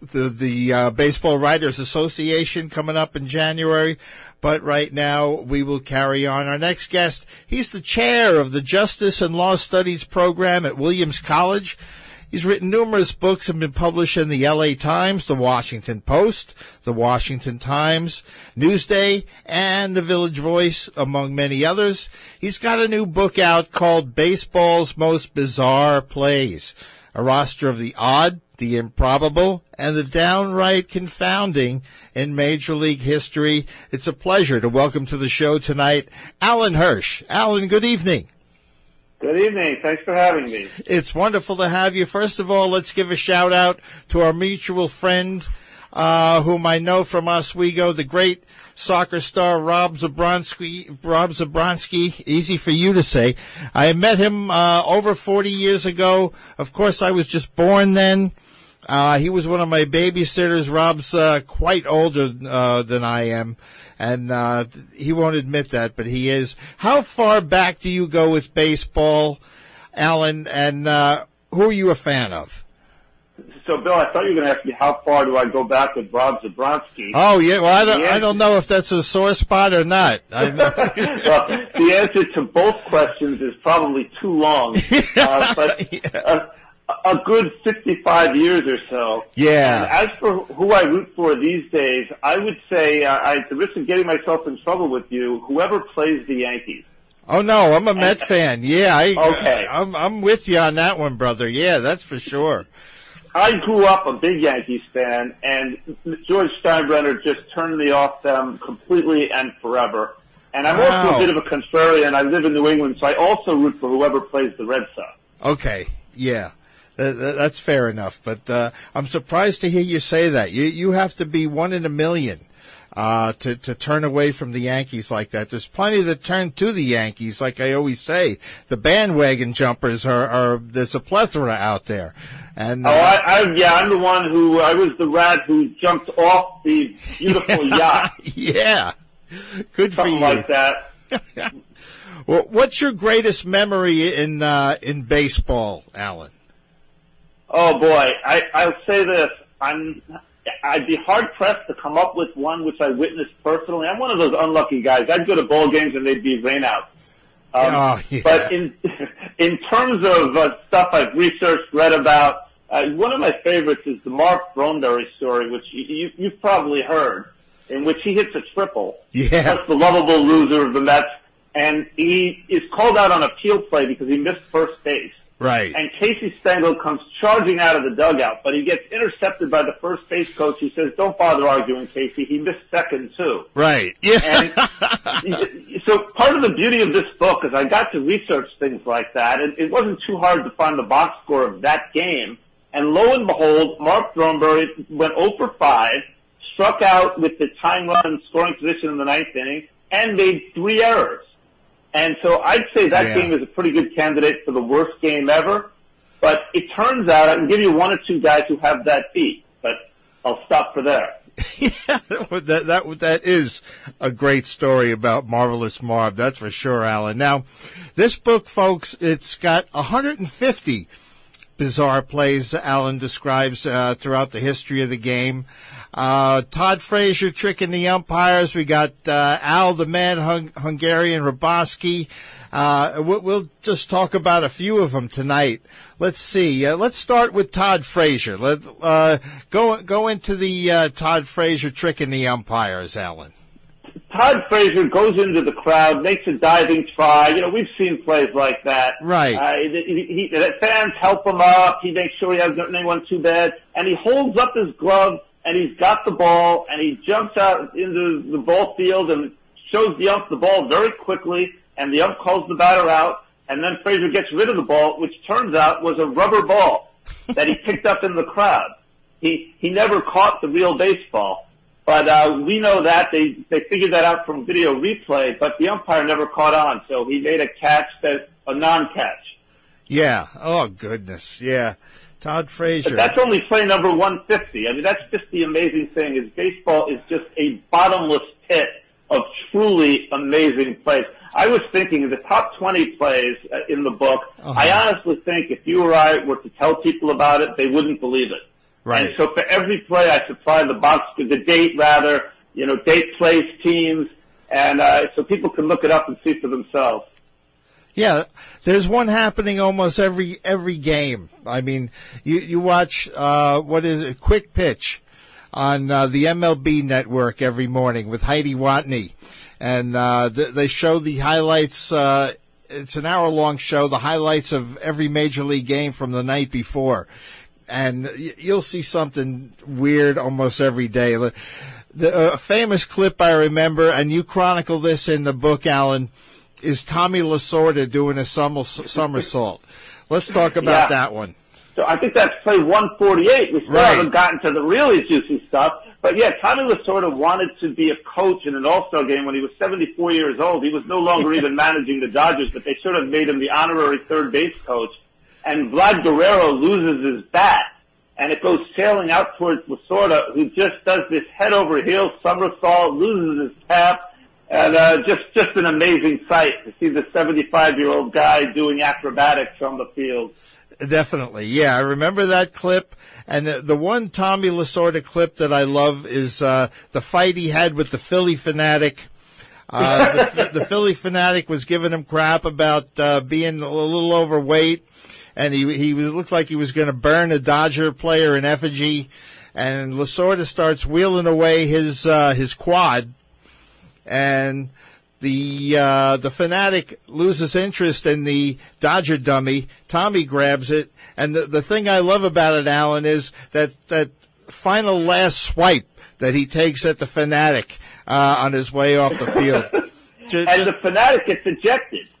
[SPEAKER 1] the the uh, Baseball Writers Association coming up in January. But right now we will carry on. Our next guest, he's the chair of the Justice and Law Studies program at Williams College. He's written numerous books and been published in the LA Times, the Washington Post, the Washington Times, Newsday, and the Village Voice, among many others. He's got a new book out called Baseball's Most Bizarre Plays, a roster of the odd, the improbable, and the downright confounding in Major League history. It's a pleasure to welcome to the show tonight Alan Hirsch. Alan, good evening.
[SPEAKER 4] Good evening. Thanks for having me.
[SPEAKER 1] It's wonderful to have you. First of all, let's give a shout out to our mutual friend, uh, whom I know from Oswego, the great soccer star Rob Zabronsky. Rob Zabronsky, easy for you to say. I met him uh, over 40 years ago. Of course, I was just born then. Uh, he was one of my babysitters. Rob's uh, quite older uh, than I am, and uh, he won't admit that, but he is. How far back do you go with baseball, Alan? And uh, who are you a fan of?
[SPEAKER 4] So, Bill, I thought you were going to ask me how far do I go back with Rob Zabronsky.
[SPEAKER 1] Oh yeah, well I don't,
[SPEAKER 4] Yeah.
[SPEAKER 1] I don't know if that's a sore spot or not. I,
[SPEAKER 4] well, the answer to both questions is probably too long, uh, but a, a good 65 years or so.
[SPEAKER 1] Yeah.
[SPEAKER 4] And as for who I root for these days, I would say, uh, I, at the risk of getting myself in trouble with you, whoever plays the Yankees.
[SPEAKER 1] oh no, I'm a Met fan. Yeah, I,
[SPEAKER 4] Okay.
[SPEAKER 1] I'm I'm with you on that one, brother. Yeah, that's for sure.
[SPEAKER 4] I grew up a big Yankees fan, and George Steinbrenner just turned me off them completely and forever. And I'm also a bit of a contrarian. I live in New England, so I also root for whoever plays the Red Sox.
[SPEAKER 1] Okay, yeah, that's fair enough. But uh, I'm surprised to hear you say that. You you have to be one in a million uh, to to turn away from the Yankees like that. There's plenty that turn to the Yankees, like I always say. The bandwagon jumpers are, are there's a plethora out there, and
[SPEAKER 4] Oh,
[SPEAKER 1] uh,
[SPEAKER 4] I, I, yeah, I'm the one who, I was the rat who jumped off the beautiful yacht.
[SPEAKER 1] yeah, Good for
[SPEAKER 4] something
[SPEAKER 1] you.
[SPEAKER 4] like that.
[SPEAKER 1] well, what's your greatest memory in uh, in baseball, Alan?
[SPEAKER 4] Oh boy, I, I'll say this: I'm I'd be hard pressed to come up with one which I witnessed personally. I'm one of those unlucky guys. I'd go to ball games and they'd be rainouts. Um,
[SPEAKER 1] Oh, yeah.
[SPEAKER 4] But in in terms of uh, stuff I've researched, read about, uh, one of my favorites is the Marv Throneberry story, which you, you, you've probably heard, in which he hits a triple.
[SPEAKER 1] Yeah.
[SPEAKER 4] That's the lovable loser of the Mets, and he is called out on a peel play because he missed first base.
[SPEAKER 1] Right.
[SPEAKER 4] And Casey Stengel comes charging out of the dugout, but he gets intercepted by the first base coach He says, don't bother arguing, Casey. He missed second too.
[SPEAKER 1] right. Yeah.
[SPEAKER 4] And so part of the beauty of this book is I got to research things like that, and it wasn't too hard to find the box score of that game. And lo and behold, Marv Throneberry went 0 for 5, struck out with the time run scoring position in the ninth inning, and made three errors. And so I'd say that
[SPEAKER 1] Yeah.
[SPEAKER 4] game is a pretty good candidate for the worst game ever. But it turns out I can give you one or two guys who have that beat, but I'll stop for there.
[SPEAKER 1] yeah, that that that is a great story about marvelous Marv. That's for sure, Alan. Now, this book, folks, it's got 150 bizarre plays Alan describes uh, throughout the history of the game. Uh, Todd Frazier tricking the umpires. We got uh, Al the Man Hung- Hungarian Hrabosky. Uh, we'll, we'll just talk about a few of them tonight. Let's see. Uh, let's start with Todd Frazier. Let uh, go go into the uh, Todd Frazier tricking the umpires, Alan.
[SPEAKER 4] Todd Frazier goes into the crowd, makes a diving try. You know, we've seen plays like that.
[SPEAKER 1] Right.
[SPEAKER 4] Uh, he, he, the fans help him up. He makes sure he hasn't done anyone too bad. And he holds up his glove and he's got the ball and he jumps out into the ball field and shows the ump the ball very quickly and the ump calls the batter out and then Frazier gets rid of the ball, which turns out was a rubber ball that he picked up in the crowd. He, he never caught the real baseball. But uh, we know that they they figured that out from video replay, but the umpire never caught on, so he made a catch that a non-catch.
[SPEAKER 1] Yeah. Oh goodness. Yeah. Todd Frazier.
[SPEAKER 4] But that's only play number 150. I mean, that's just the amazing thing is baseball is just a bottomless pit of truly amazing plays. I was thinking of the top 20 plays uh, in the book.
[SPEAKER 1] Uh-huh.
[SPEAKER 4] I honestly think if you or I were to tell people about it, they wouldn't believe it.
[SPEAKER 1] Right.
[SPEAKER 4] And so for every play, I supply the box, the date rather, you know, date, place, teams, and uh, so people can look it up and see for themselves.
[SPEAKER 1] Yeah, there's one happening almost every every game. I mean, you you watch uh, what is it, Quick Pitch on uh, the MLB network every morning with Heidi Watney, and uh, th- they show the highlights. Uh, it's an hour long show, the highlights of every major league game from the night before, and you'll see something weird almost every day. The uh, famous clip I remember, and you chronicle this in the book, Alan is Tommy Lasorda doing a somersault. Let's talk about
[SPEAKER 4] Yeah.
[SPEAKER 1] that one.
[SPEAKER 4] So I think that's play 148. We still
[SPEAKER 1] Right.
[SPEAKER 4] haven't gotten to the really juicy stuff. But yeah, Tommy Lasorda wanted to be a coach in an All-Star game when he was 74 years old. He was no longer even managing the Dodgers, but they sort of made him the honorary third base coach. And Vlad Guerrero loses his bat, and it goes sailing out towards Lasorda, who just does this head over heels somersault, loses his cap, and uh, just just an amazing sight to see the 75 year old guy doing acrobatics on the field.
[SPEAKER 1] Definitely, yeah. I remember that clip, and the, the one Tommy Lasorda clip that I love is uh, the fight he had with the Phillie Phanatic. Uh, the, the Phillie Phanatic was giving him crap about uh, being a little overweight, and he he was looked like he was going to burn a Dodger player in effigy. And Lasorda starts wheeling away his uh, his quad, and the uh, the Phanatic loses interest in the Dodger dummy. Tommy grabs it, and the the thing I love about it, Alan, is that that final last swipe that he takes at the Phanatic uh, on his way off the field. Ju-
[SPEAKER 4] And the Phanatic gets ejected.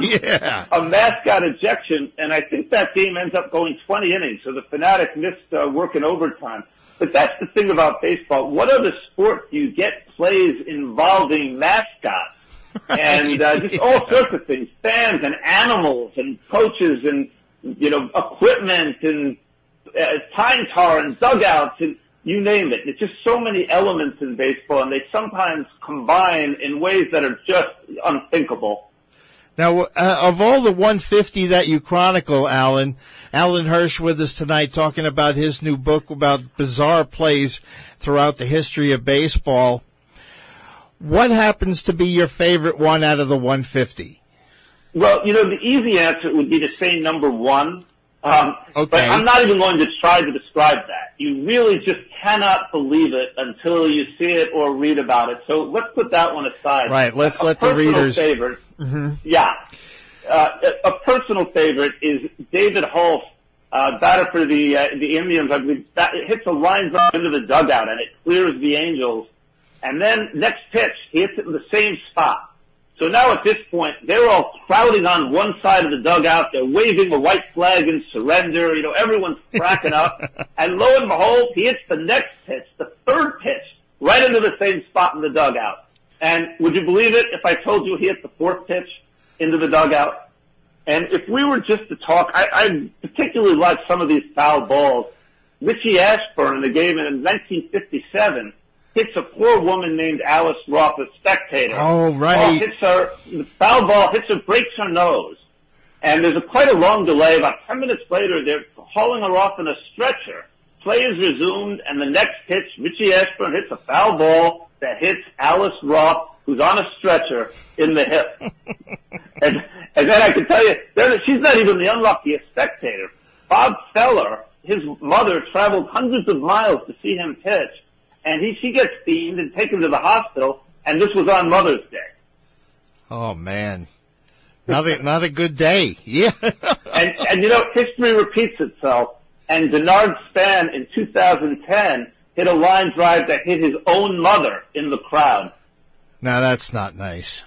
[SPEAKER 1] yeah,
[SPEAKER 4] a mascot ejection, and I think that game ends up going 20 innings. So the Phanatic missed uh, work in overtime. But that's the thing about baseball. What other sport do you get plays involving mascots? And uh, just all sorts of things, fans and animals and coaches and you know equipment and uh, time tar and dugouts and you name it. It's just so many elements in baseball, and they sometimes combine in ways that are just unthinkable.
[SPEAKER 1] Now, uh, of all the 150 that you chronicle, Alan, Alan Hirsch with us tonight talking about his new book about bizarre plays throughout the history of baseball. What happens to be your favorite one out of the 150?
[SPEAKER 4] Well, you know, the easy answer would be to say number one. Um,
[SPEAKER 1] Okay.
[SPEAKER 4] But I'm not even going to try to describe that. You really just cannot believe it until you see it or read about it. So let's put that one aside.
[SPEAKER 1] Right, let's
[SPEAKER 4] A
[SPEAKER 1] let the readers-
[SPEAKER 4] Favorite, Yeah. Uh, a a personal favorite is David Hulse, uh, batter for the uh, the Indians. I believe that it hits a line drive into the dugout and it clears the Angels. And then next pitch, he hits it in the same spot. So now at this point, they're all crowding on one side of the dugout. They're waving a white flag in surrender. You know, everyone's cracking up. And lo and behold, he hits the next pitch, the third pitch, right into the same spot in the dugout. And would you believe it if I told you he hit the fourth pitch into the dugout? And if we were just to talk, I, I particularly like some of these foul balls. Richie Ashburn in the game in 1957 hits a poor woman named Alice Roth, a spectator.
[SPEAKER 1] Oh, right.
[SPEAKER 4] Ball hits her, the foul ball hits her, breaks her nose. And there's a quite a long delay. About 10 minutes later, they're hauling her off in a stretcher. Play is resumed, and the next pitch, Richie Ashburn hits a foul ball that hits Alice Roth, who's on a stretcher, in the hip. and, and then I can tell you, then she's not even the unluckiest spectator. Bob Feller, his mother traveled hundreds of miles to see him pitch, and he, she gets steamed and taken to the hospital, and this was on Mother's Day.
[SPEAKER 1] Oh man, not a not a good day. Yeah.
[SPEAKER 4] and, and you know, history repeats itself. And Denard Span in 2010 hit a line drive that hit his own mother in the crowd.
[SPEAKER 1] now that's not nice.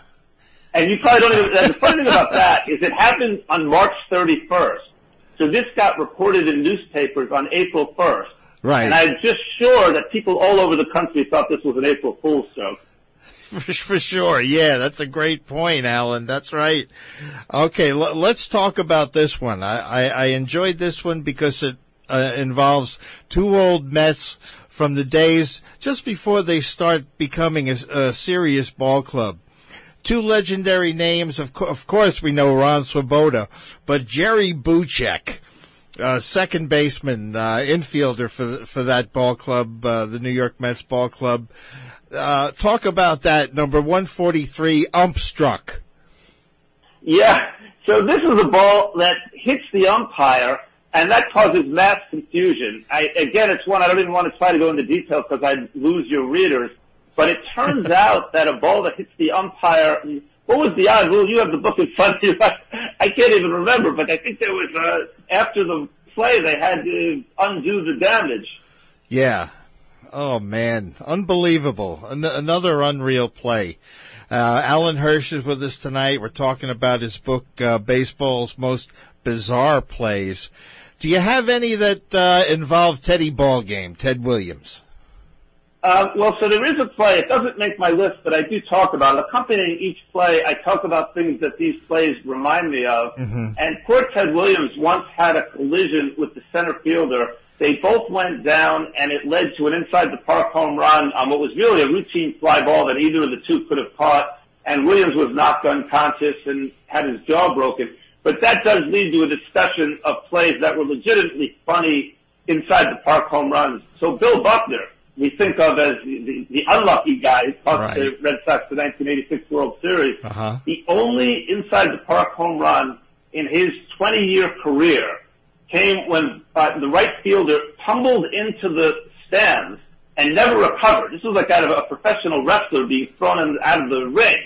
[SPEAKER 4] And you probably don't even, the funny thing about that is it happened on March 31st. So this got reported in newspapers on April 1st.
[SPEAKER 1] Right.
[SPEAKER 4] And I'm just sure that people all over the country thought this was an April Fool's joke.
[SPEAKER 1] For, for sure. Yeah, that's a great point, Alan. That's right. Okay, l- let's talk about this one. I, I, I enjoyed this one because it uh, involves two old Mets from the days just before they start becoming a, a serious ball club. Two legendary names, of, co- of course, we know Ron Swoboda, but Jerry Buchek, uh, second baseman, uh, infielder for for that ball club, uh, the New York Mets ball club. Uh, talk about that number 143 ump struck.
[SPEAKER 4] Yeah. So this is a ball that hits the umpire, and that causes mass confusion. I, again, it's one I don't even want to try to go into detail because I'd lose your readers. But it turns out that a ball that hits the umpire, what was the odd rule? You have the book in front of you. I can't even remember, but I think there was, uh, after the play, they had to undo the damage.
[SPEAKER 1] Yeah. Oh man, unbelievable! An- another unreal play. Uh, Alan Hirsch is with us tonight. We're talking about his book, uh, "Baseball's Most Bizarre Plays." Do you have any that uh, involve Teddy Ballgame, Ted Williams?
[SPEAKER 4] Uh, well, so there is a play. It doesn't make my list, but I do talk about it. Accompanying each play, I talk about things that these plays remind me of. And poor Ted Williams once had a collision with the center fielder. They both went down, and it led to an inside the park home run on what was really a routine fly ball that either of the two could have caught. And Williams was knocked unconscious and had his jaw broken. But that does lead to a discussion of plays that were legitimately funny inside the park home runs. So Bill Buckner, we think of as the, the, unlucky guy who
[SPEAKER 1] Right.
[SPEAKER 4] the Red Sox the 1986 World Series.
[SPEAKER 1] Uh-huh.
[SPEAKER 4] The only inside the park home run in his 20 year career came when uh, the right fielder tumbled into the stands and never recovered. This was like out of a professional wrestler being thrown in, out of the ring.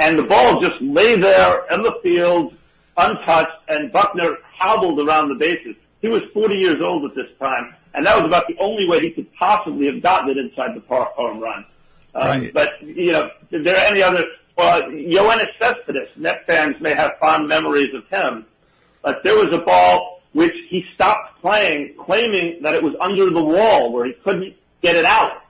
[SPEAKER 4] And the ball just lay there in the field, untouched, and Buckner hobbled around the bases. He was 40 years old at this time, and that was about the only way he could possibly have gotten it inside the park home run. Um,
[SPEAKER 1] Right.
[SPEAKER 4] But, you know, is there any other, well, Yoenis Cespedes, Net fans may have fond memories of him, but there was a ball which he stopped playing, claiming that it was under the wall where he couldn't get it out.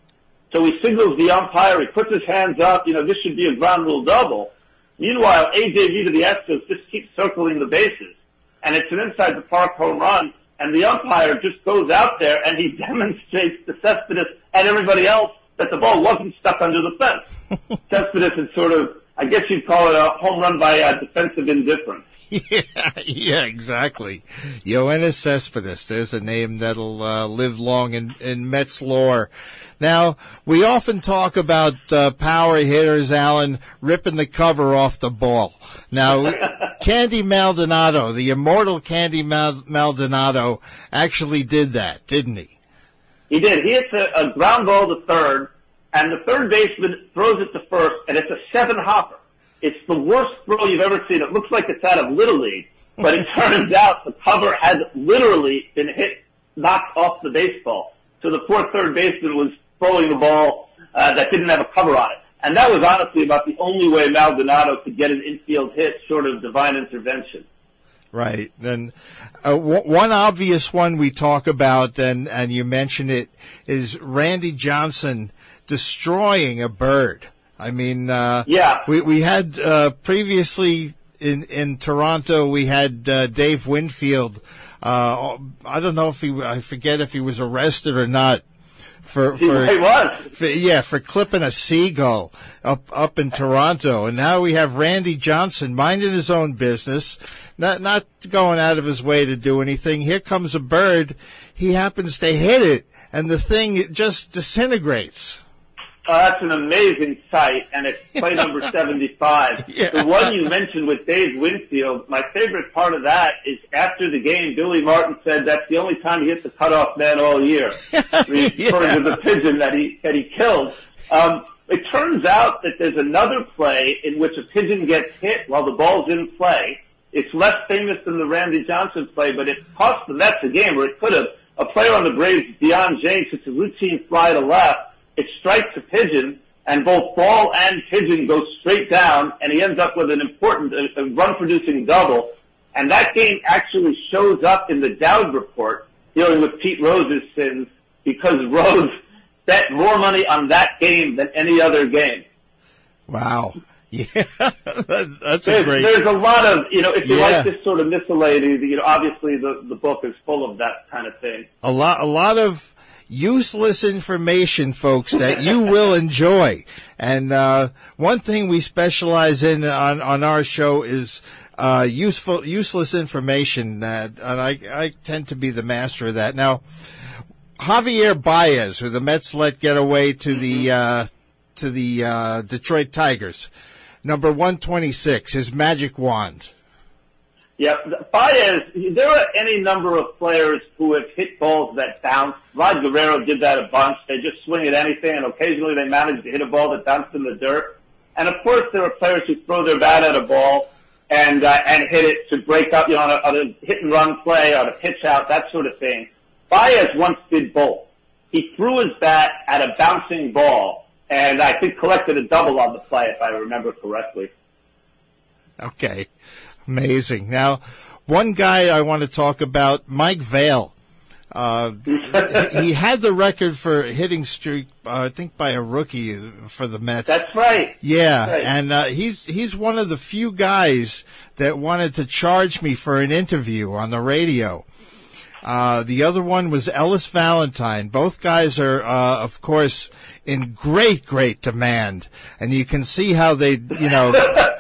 [SPEAKER 4] So he signals the umpire, he puts his hands up, you know, this should be a ground rule double. Meanwhile, AJV to the Astros just keeps circling the bases. And it's an inside the park home run. And the umpire just goes out there and he demonstrates to Cespedes and everybody else that the ball wasn't stuck under the fence. Cespedes is sort of, I guess you'd call it a home run by uh, defensive indifference.
[SPEAKER 1] Yeah, yeah, exactly. Yoenis Cespedes. There's a name that'll uh, live long in, in Mets lore. Now, we often talk about uh, power hitters, Alan, ripping the cover off the ball. Now, Candy Maldonado, the immortal Candy Mal- Maldonado, actually did that, didn't he?
[SPEAKER 4] He did. He hits a, a ground ball to third, and the third baseman throws it to first, and it's a seven hopper. It's the worst throw you've ever seen. It looks like it's out of Little League, but it turns out the cover had literally been hit, knocked off the baseball. So the poor third baseman was throwing the ball uh, that didn't have a cover on it. And that was honestly about the only way Maldonado could get an infield hit short of divine intervention.
[SPEAKER 1] Right. Then uh, w- one obvious one we talk about, and, and you mentioned it, is Randy Johnson destroying a bird. I mean, uh,
[SPEAKER 4] yeah,
[SPEAKER 1] we we had uh, previously in in Toronto we had uh, Dave Winfield. Uh, I don't know if he I forget if he was arrested or not for for,
[SPEAKER 4] he was.
[SPEAKER 1] for yeah for clipping a seagull up up in Toronto, and now we have Randy Johnson minding his own business, not not going out of his way to do anything. Here comes a bird, he happens to hit it, and the thing just disintegrates.
[SPEAKER 4] Oh, that's an amazing sight, and it's play number 75.
[SPEAKER 1] Yeah.
[SPEAKER 4] The one you mentioned with Dave Winfield, my favorite part of that is after the game, Billy Martin said that's the only time he hit the cutoff man all year, referring to the pigeon that he, that he killed. Um, it turns out that there's another play in which a pigeon gets hit while the ball's in play. It's less famous than the Randy Johnson play, but it cost the Mets a game where it could have. A player on the Braves, Dion James, hits a routine fly to left, it strikes a pigeon, and both ball and pigeon go straight down, and he ends up with an important a, a run-producing double. And that game actually shows up in the Dowd report dealing with Pete Rose's sins because Rose bet more money on that game than any other game.
[SPEAKER 1] Wow. Yeah, that's a
[SPEAKER 4] There's,
[SPEAKER 1] great.
[SPEAKER 4] there's a lot of, you know, if you
[SPEAKER 1] Yeah.
[SPEAKER 4] like this sort of miscellany, you know, obviously the, the book is full of that kind of thing.
[SPEAKER 1] a lot a lot of useless information folks that you will enjoy. And uh, one thing we specialize in on on our show is uh, useful useless information uh, and I, I tend to be the master of that. Now Javier Baez who the Mets let get away to the uh, to the uh, Detroit Tigers. Number 126 his magic wand
[SPEAKER 4] Yeah, Baez, there are any number of players who have hit balls that bounce. Vlad Guerrero did that a bunch. They just swing at anything, and occasionally they manage to hit a ball that bounced in the dirt. And of course, there are players who throw their bat at a ball and uh, and hit it to break up, you know, on a, on a hit and run play, on a pitch out, that sort of thing. Baez once did both. He threw his bat at a bouncing ball, and I think collected a double on the play, if I remember correctly.
[SPEAKER 1] Okay. Amazing. Now, one guy I want to talk about, Mike Vail. Uh, he had the record for hitting streak, uh, I think by a rookie for the Mets.
[SPEAKER 4] That's right.
[SPEAKER 1] yeah,
[SPEAKER 4] right.
[SPEAKER 1] and uh, he's he's one of the few guys that wanted to charge me for an interview on the radio. Uh, the other one was Ellis Valentine. Both guys are, uh, of course, in great, great demand, and you can see how they, you know,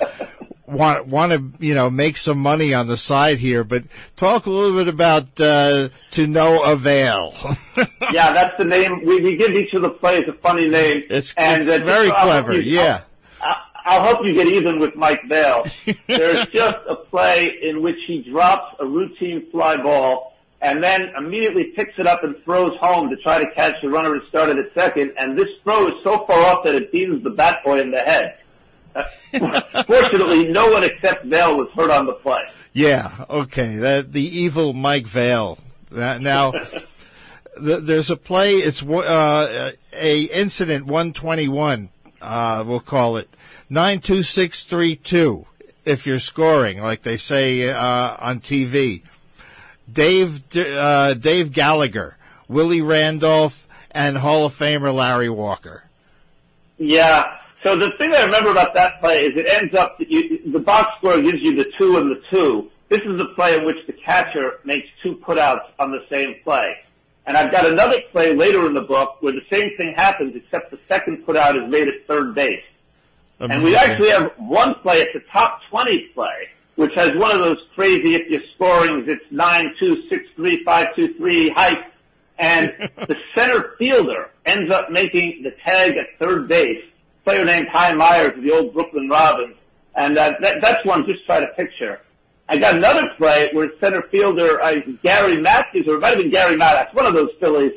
[SPEAKER 1] want want to, you know, make some money on the side here. But talk a little bit about uh, to no avail.
[SPEAKER 4] yeah, that's the name. We, we give each of the plays a funny name.
[SPEAKER 1] It's-
[SPEAKER 4] and,
[SPEAKER 1] it's
[SPEAKER 4] uh, just
[SPEAKER 1] very
[SPEAKER 4] I'll
[SPEAKER 1] clever,
[SPEAKER 4] you-
[SPEAKER 1] yeah.
[SPEAKER 4] I'll, I'll help you get even with Mike Vail. There's just a play in which he drops a routine fly ball and then immediately picks it up and throws home to try to catch the runner who started at second. And this throw is so far off that it beams the bat boy in the head. Fortunately, no one except Vail was hurt on the play.
[SPEAKER 1] Yeah, okay. That the evil Mike Vail. Now, th there's a play. It's uh, a incident 121. Uh, we'll call it nine two six three two. If you're scoring, like they say uh, on TV, Dave uh, Dave Gallagher, Willie Randolph, and Hall of Famer Larry Walker.
[SPEAKER 4] Yeah. So the thing I remember about that play is it ends up that you, the box score gives you the two and the two, This is a play in which the catcher makes two putouts on the same play. And I've got another play later in the book where the same thing happens except the second putout is made at third base. Amazing. And we actually have one play, it's a top 20 play, which has one of those crazy, if you're scoring, it's 9, 2, 6, 3, 5, 2, 3 hikes. And the center fielder ends up making the tag at third base. Player named Hy Myers of the old Brooklyn Robins. And uh, that, that's one just try to picture. I got another play where center fielder uh, Gary Matthews, or it might have been Gary Maddox, one of those Phillies,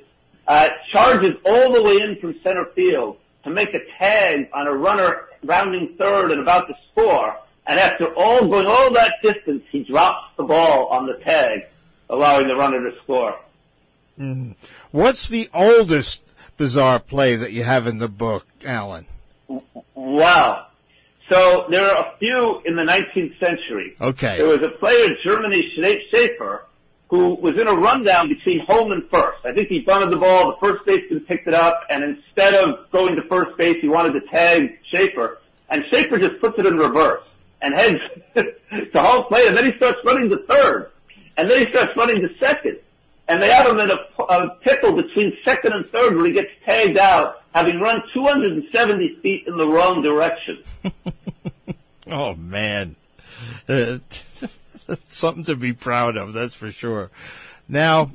[SPEAKER 4] uh, charges all the way in from center field to make a tag on a runner rounding third and about to score. And after all going all that distance, he drops the ball on the tag, allowing the runner to score.
[SPEAKER 1] Mm. What's the oldest bizarre play that you have in the book, Alan?
[SPEAKER 4] Wow. So there are a few in the 19th century.
[SPEAKER 1] Okay.
[SPEAKER 4] There was a player, in Germany Schaefer, who was in a rundown between home and first. I think he bunted the ball, the first baseman picked it up, and instead of going to first base, he wanted to tag Schaefer. And Schaefer just puts it in reverse and heads to home plate, and then he starts running to third. And then he starts running to second. And they have him in a, pickle between second and third where he gets tagged out having run 270 feet in the wrong direction.
[SPEAKER 1] oh man, uh, something to be proud of, that's for sure. Now,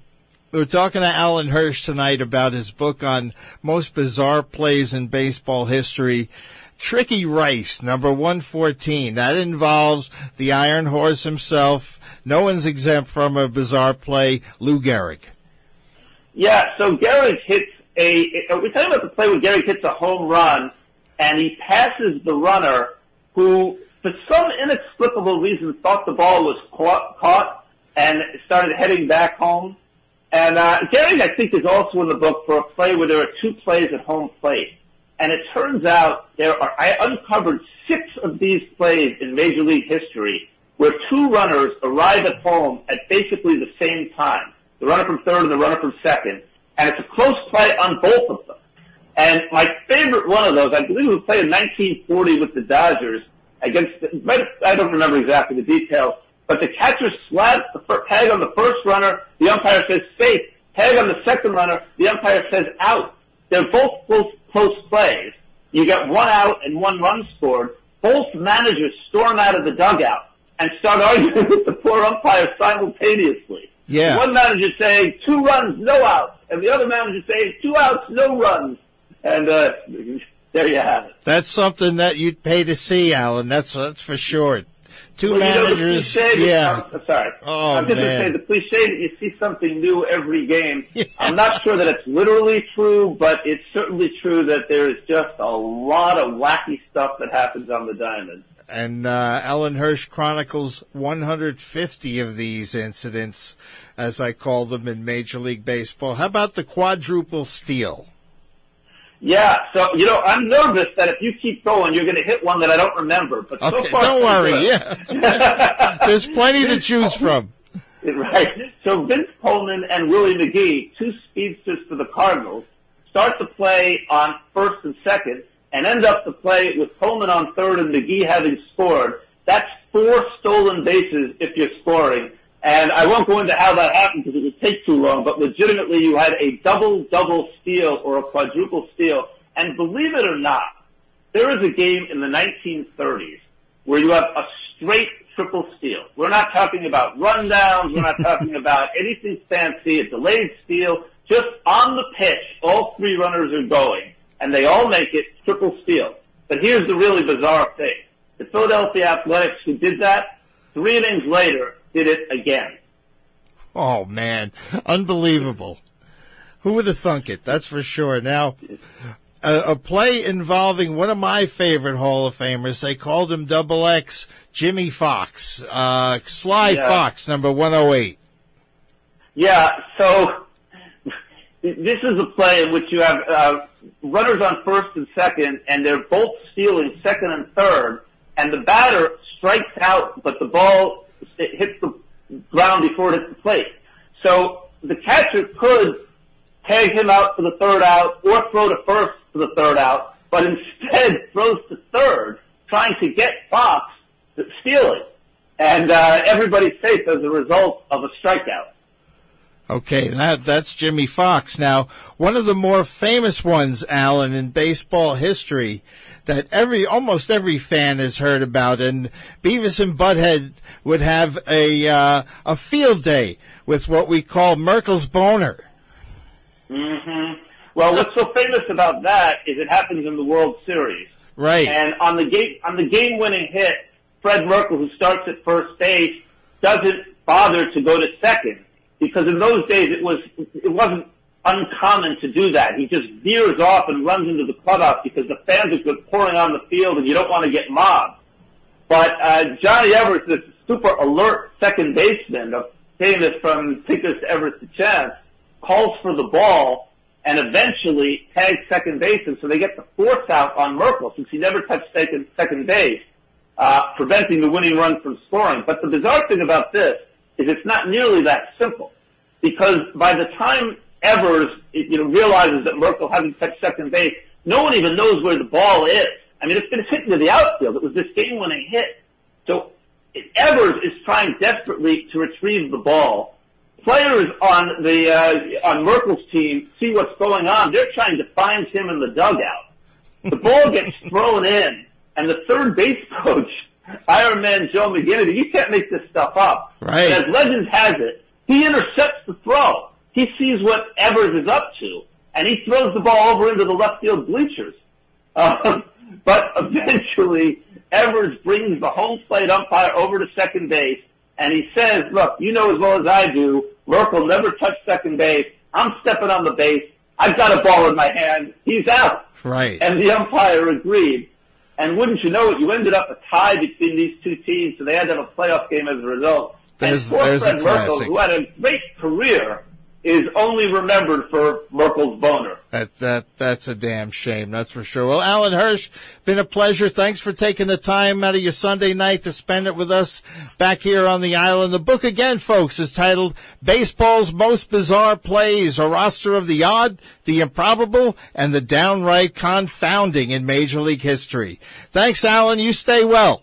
[SPEAKER 1] we're talking to Alan Hirsch tonight about his book on most bizarre plays in baseball history. Tricky Rice, number 114. That involves the Iron Horse himself. No one's exempt from a bizarre play, Lou Gehrig.
[SPEAKER 4] Yeah, so Gehrig hits a, we're talking about the play where Gehrig hits a home run and he passes the runner who, for some inexplicable reason, thought the ball was caught, caught and started heading back home. And uh, Gehrig, I think, is also in the book for a play where there are two plays at home plate. And it turns out there are, I uncovered six of these plays in Major League history where two runners arrive at home at basically the same time. The runner from third and the runner from second and it's a close play on both of them. And my favorite one of those, I believe it was played in 1940 with the Dodgers against, I don't remember exactly the details, but the catcher slaps the tag on the first runner, the umpire says safe. Tag on the second runner, the umpire says out. They're both close, close plays. You get one out and one run scored. Both managers storm out of the dugout and start arguing with the poor umpire simultaneously.
[SPEAKER 1] Yeah.
[SPEAKER 4] One manager saying two runs, no outs, and the other manager saying two outs, no runs, and uh, there you have it.
[SPEAKER 1] That's something that you'd pay to see, Alan. That's that's for sure. Two well, managers,
[SPEAKER 4] you know,
[SPEAKER 1] yeah.
[SPEAKER 4] That, sorry,
[SPEAKER 1] oh,
[SPEAKER 4] I'm just
[SPEAKER 1] man.
[SPEAKER 4] to say the cliche that you see something new every game. Yeah. I'm not sure that it's literally true, but it's certainly true that there is just a lot of wacky stuff that happens on the diamond
[SPEAKER 1] and uh, Alan Hirsch chronicles 150 of these incidents, as I call them in Major League Baseball. How about the quadruple steal?
[SPEAKER 4] Yeah, so you know, I'm nervous that if you keep going, you're going to hit one that I don't remember. But
[SPEAKER 1] okay,
[SPEAKER 4] so far,
[SPEAKER 1] don't worry. Yeah, there's plenty to choose from.
[SPEAKER 4] Right. So Vince Coleman and Willie McGee, two speedsters for the Cardinals, start the play on first and second and end up the play with Coleman on third and McGee having scored, that's four stolen bases if you're scoring. And I won't go into how that happened because it would take too long, but legitimately you had a double-double steal or a quadruple steal. And believe it or not, there is a game in the 1930s where you have a straight triple steal. We're not talking about rundowns. We're not talking about anything fancy, a delayed steal. Just on the pitch, all three runners are going and they all make it triple steal. But here's the really bizarre thing. The Philadelphia Athletics who did that, three innings later, did it again.
[SPEAKER 1] Oh man, unbelievable. Who would have thunk it? That's for sure. Now, a, a, play involving one of my favorite Hall of Famers. They called him Double X, Jimmie Foxx, uh, Sly yeah. Foxx, number 108.
[SPEAKER 4] Yeah, so this is a play in which you have uh, runners on first and second, and they're both stealing second and third, and the batter strikes out, but the ball hits the ground before it hits the plate. So the catcher could tag him out for the third out or throw to first for the third out, but instead throws to third, trying to get Foxx stealing. and uh, everybody's safe as a result of a strikeout.
[SPEAKER 1] Okay, that that's Jimmie Foxx. Now, one of the more famous ones, Alan, in baseball history, that every almost every fan has heard about, and Beavis and Butthead would have a uh, a field day with what we call Merkle's boner.
[SPEAKER 4] Mm-hmm. Well, what's so famous about that is it happens in the World Series.
[SPEAKER 1] Right.
[SPEAKER 4] And on the game on the game winning hit, Fred Merkle, who starts at first base, doesn't bother to go to second because in those days it was it wasn't uncommon to do that. He just veers off and runs into the clubhouse because the fans are just pouring on the field and you don't want to get mobbed. But uh, Johnny Evers, this super alert second baseman, of, famous from Tinkers to Evers to Chance, calls for the ball and eventually tags second base, and so they get the force out on Merkle since he never touched second, second base, uh, preventing the winning run from scoring. But the bizarre thing about this is it's not nearly that simple because by the time Evers realizes that Merkle hasn't touched second base, no one even knows where the ball is. I mean, it's been hit into the outfield. It was this game-winning hit. So Evers is trying desperately to retrieve the ball. Players on the uh, on Merkle's team see what's going on. They're trying to find him in the dugout. The ball gets thrown in, and the third base coach Iron Man Joe McGinnity. You can't make this stuff up.
[SPEAKER 1] Right.
[SPEAKER 4] And as legend has it, he intercepts the throw. He sees what Evers is up to, and he throws the ball over into the left field bleachers. Um, but eventually, Evers brings the home plate umpire over to second base, and he says, look, you know as well as I do, Merkle never touched second base. I'm stepping on the base. I've got a ball in my hand. He's out.
[SPEAKER 1] Right.
[SPEAKER 4] And the umpire agreed. And wouldn't you know it, you ended up a tie between these two teams, so they had to have a playoff game as a result.
[SPEAKER 1] There's,
[SPEAKER 4] and poor
[SPEAKER 1] there's
[SPEAKER 4] Fred
[SPEAKER 1] a
[SPEAKER 4] Merkle, who had a great career, is only remembered for Merkle's boner.
[SPEAKER 1] That that that's a damn shame. That's for sure. Well, Alan Hirsch, been a pleasure. Thanks for taking the time out of your Sunday night to spend it with us back here on the island. The book again, folks, is titled "Baseball's Most Bizarre Plays: A Roster of the Odd, the Improbable, and the Downright Confounding in Major League History." Thanks, Alan. You stay well.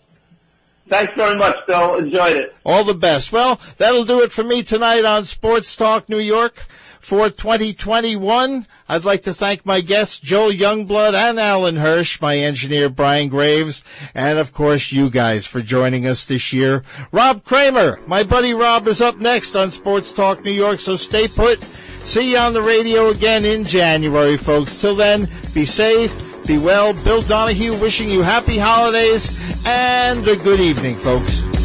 [SPEAKER 4] Thanks very much, Bill. Enjoyed it.
[SPEAKER 1] All the best. Well, that'll do it for me tonight on Sports Talk New York for 2021. I'd like to thank my guests, Joel Youngblood and Alan Hirsch, my engineer, Brian Graves, and of course you guys for joining us this year. Rob Kramer, my buddy Rob is up next on Sports Talk New York, so stay put. See you on the radio again in January, folks. Till then, be safe. Be well. Bill Donahue wishing you happy holidays and a good evening, folks.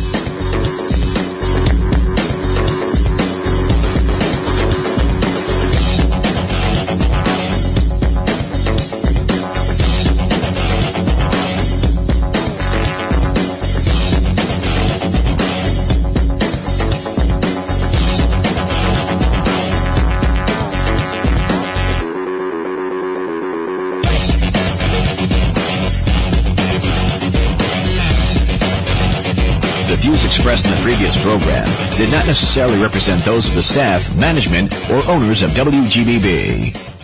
[SPEAKER 5] Expressed in the previous program did not necessarily represent those of the staff, management, or owners of WGBB.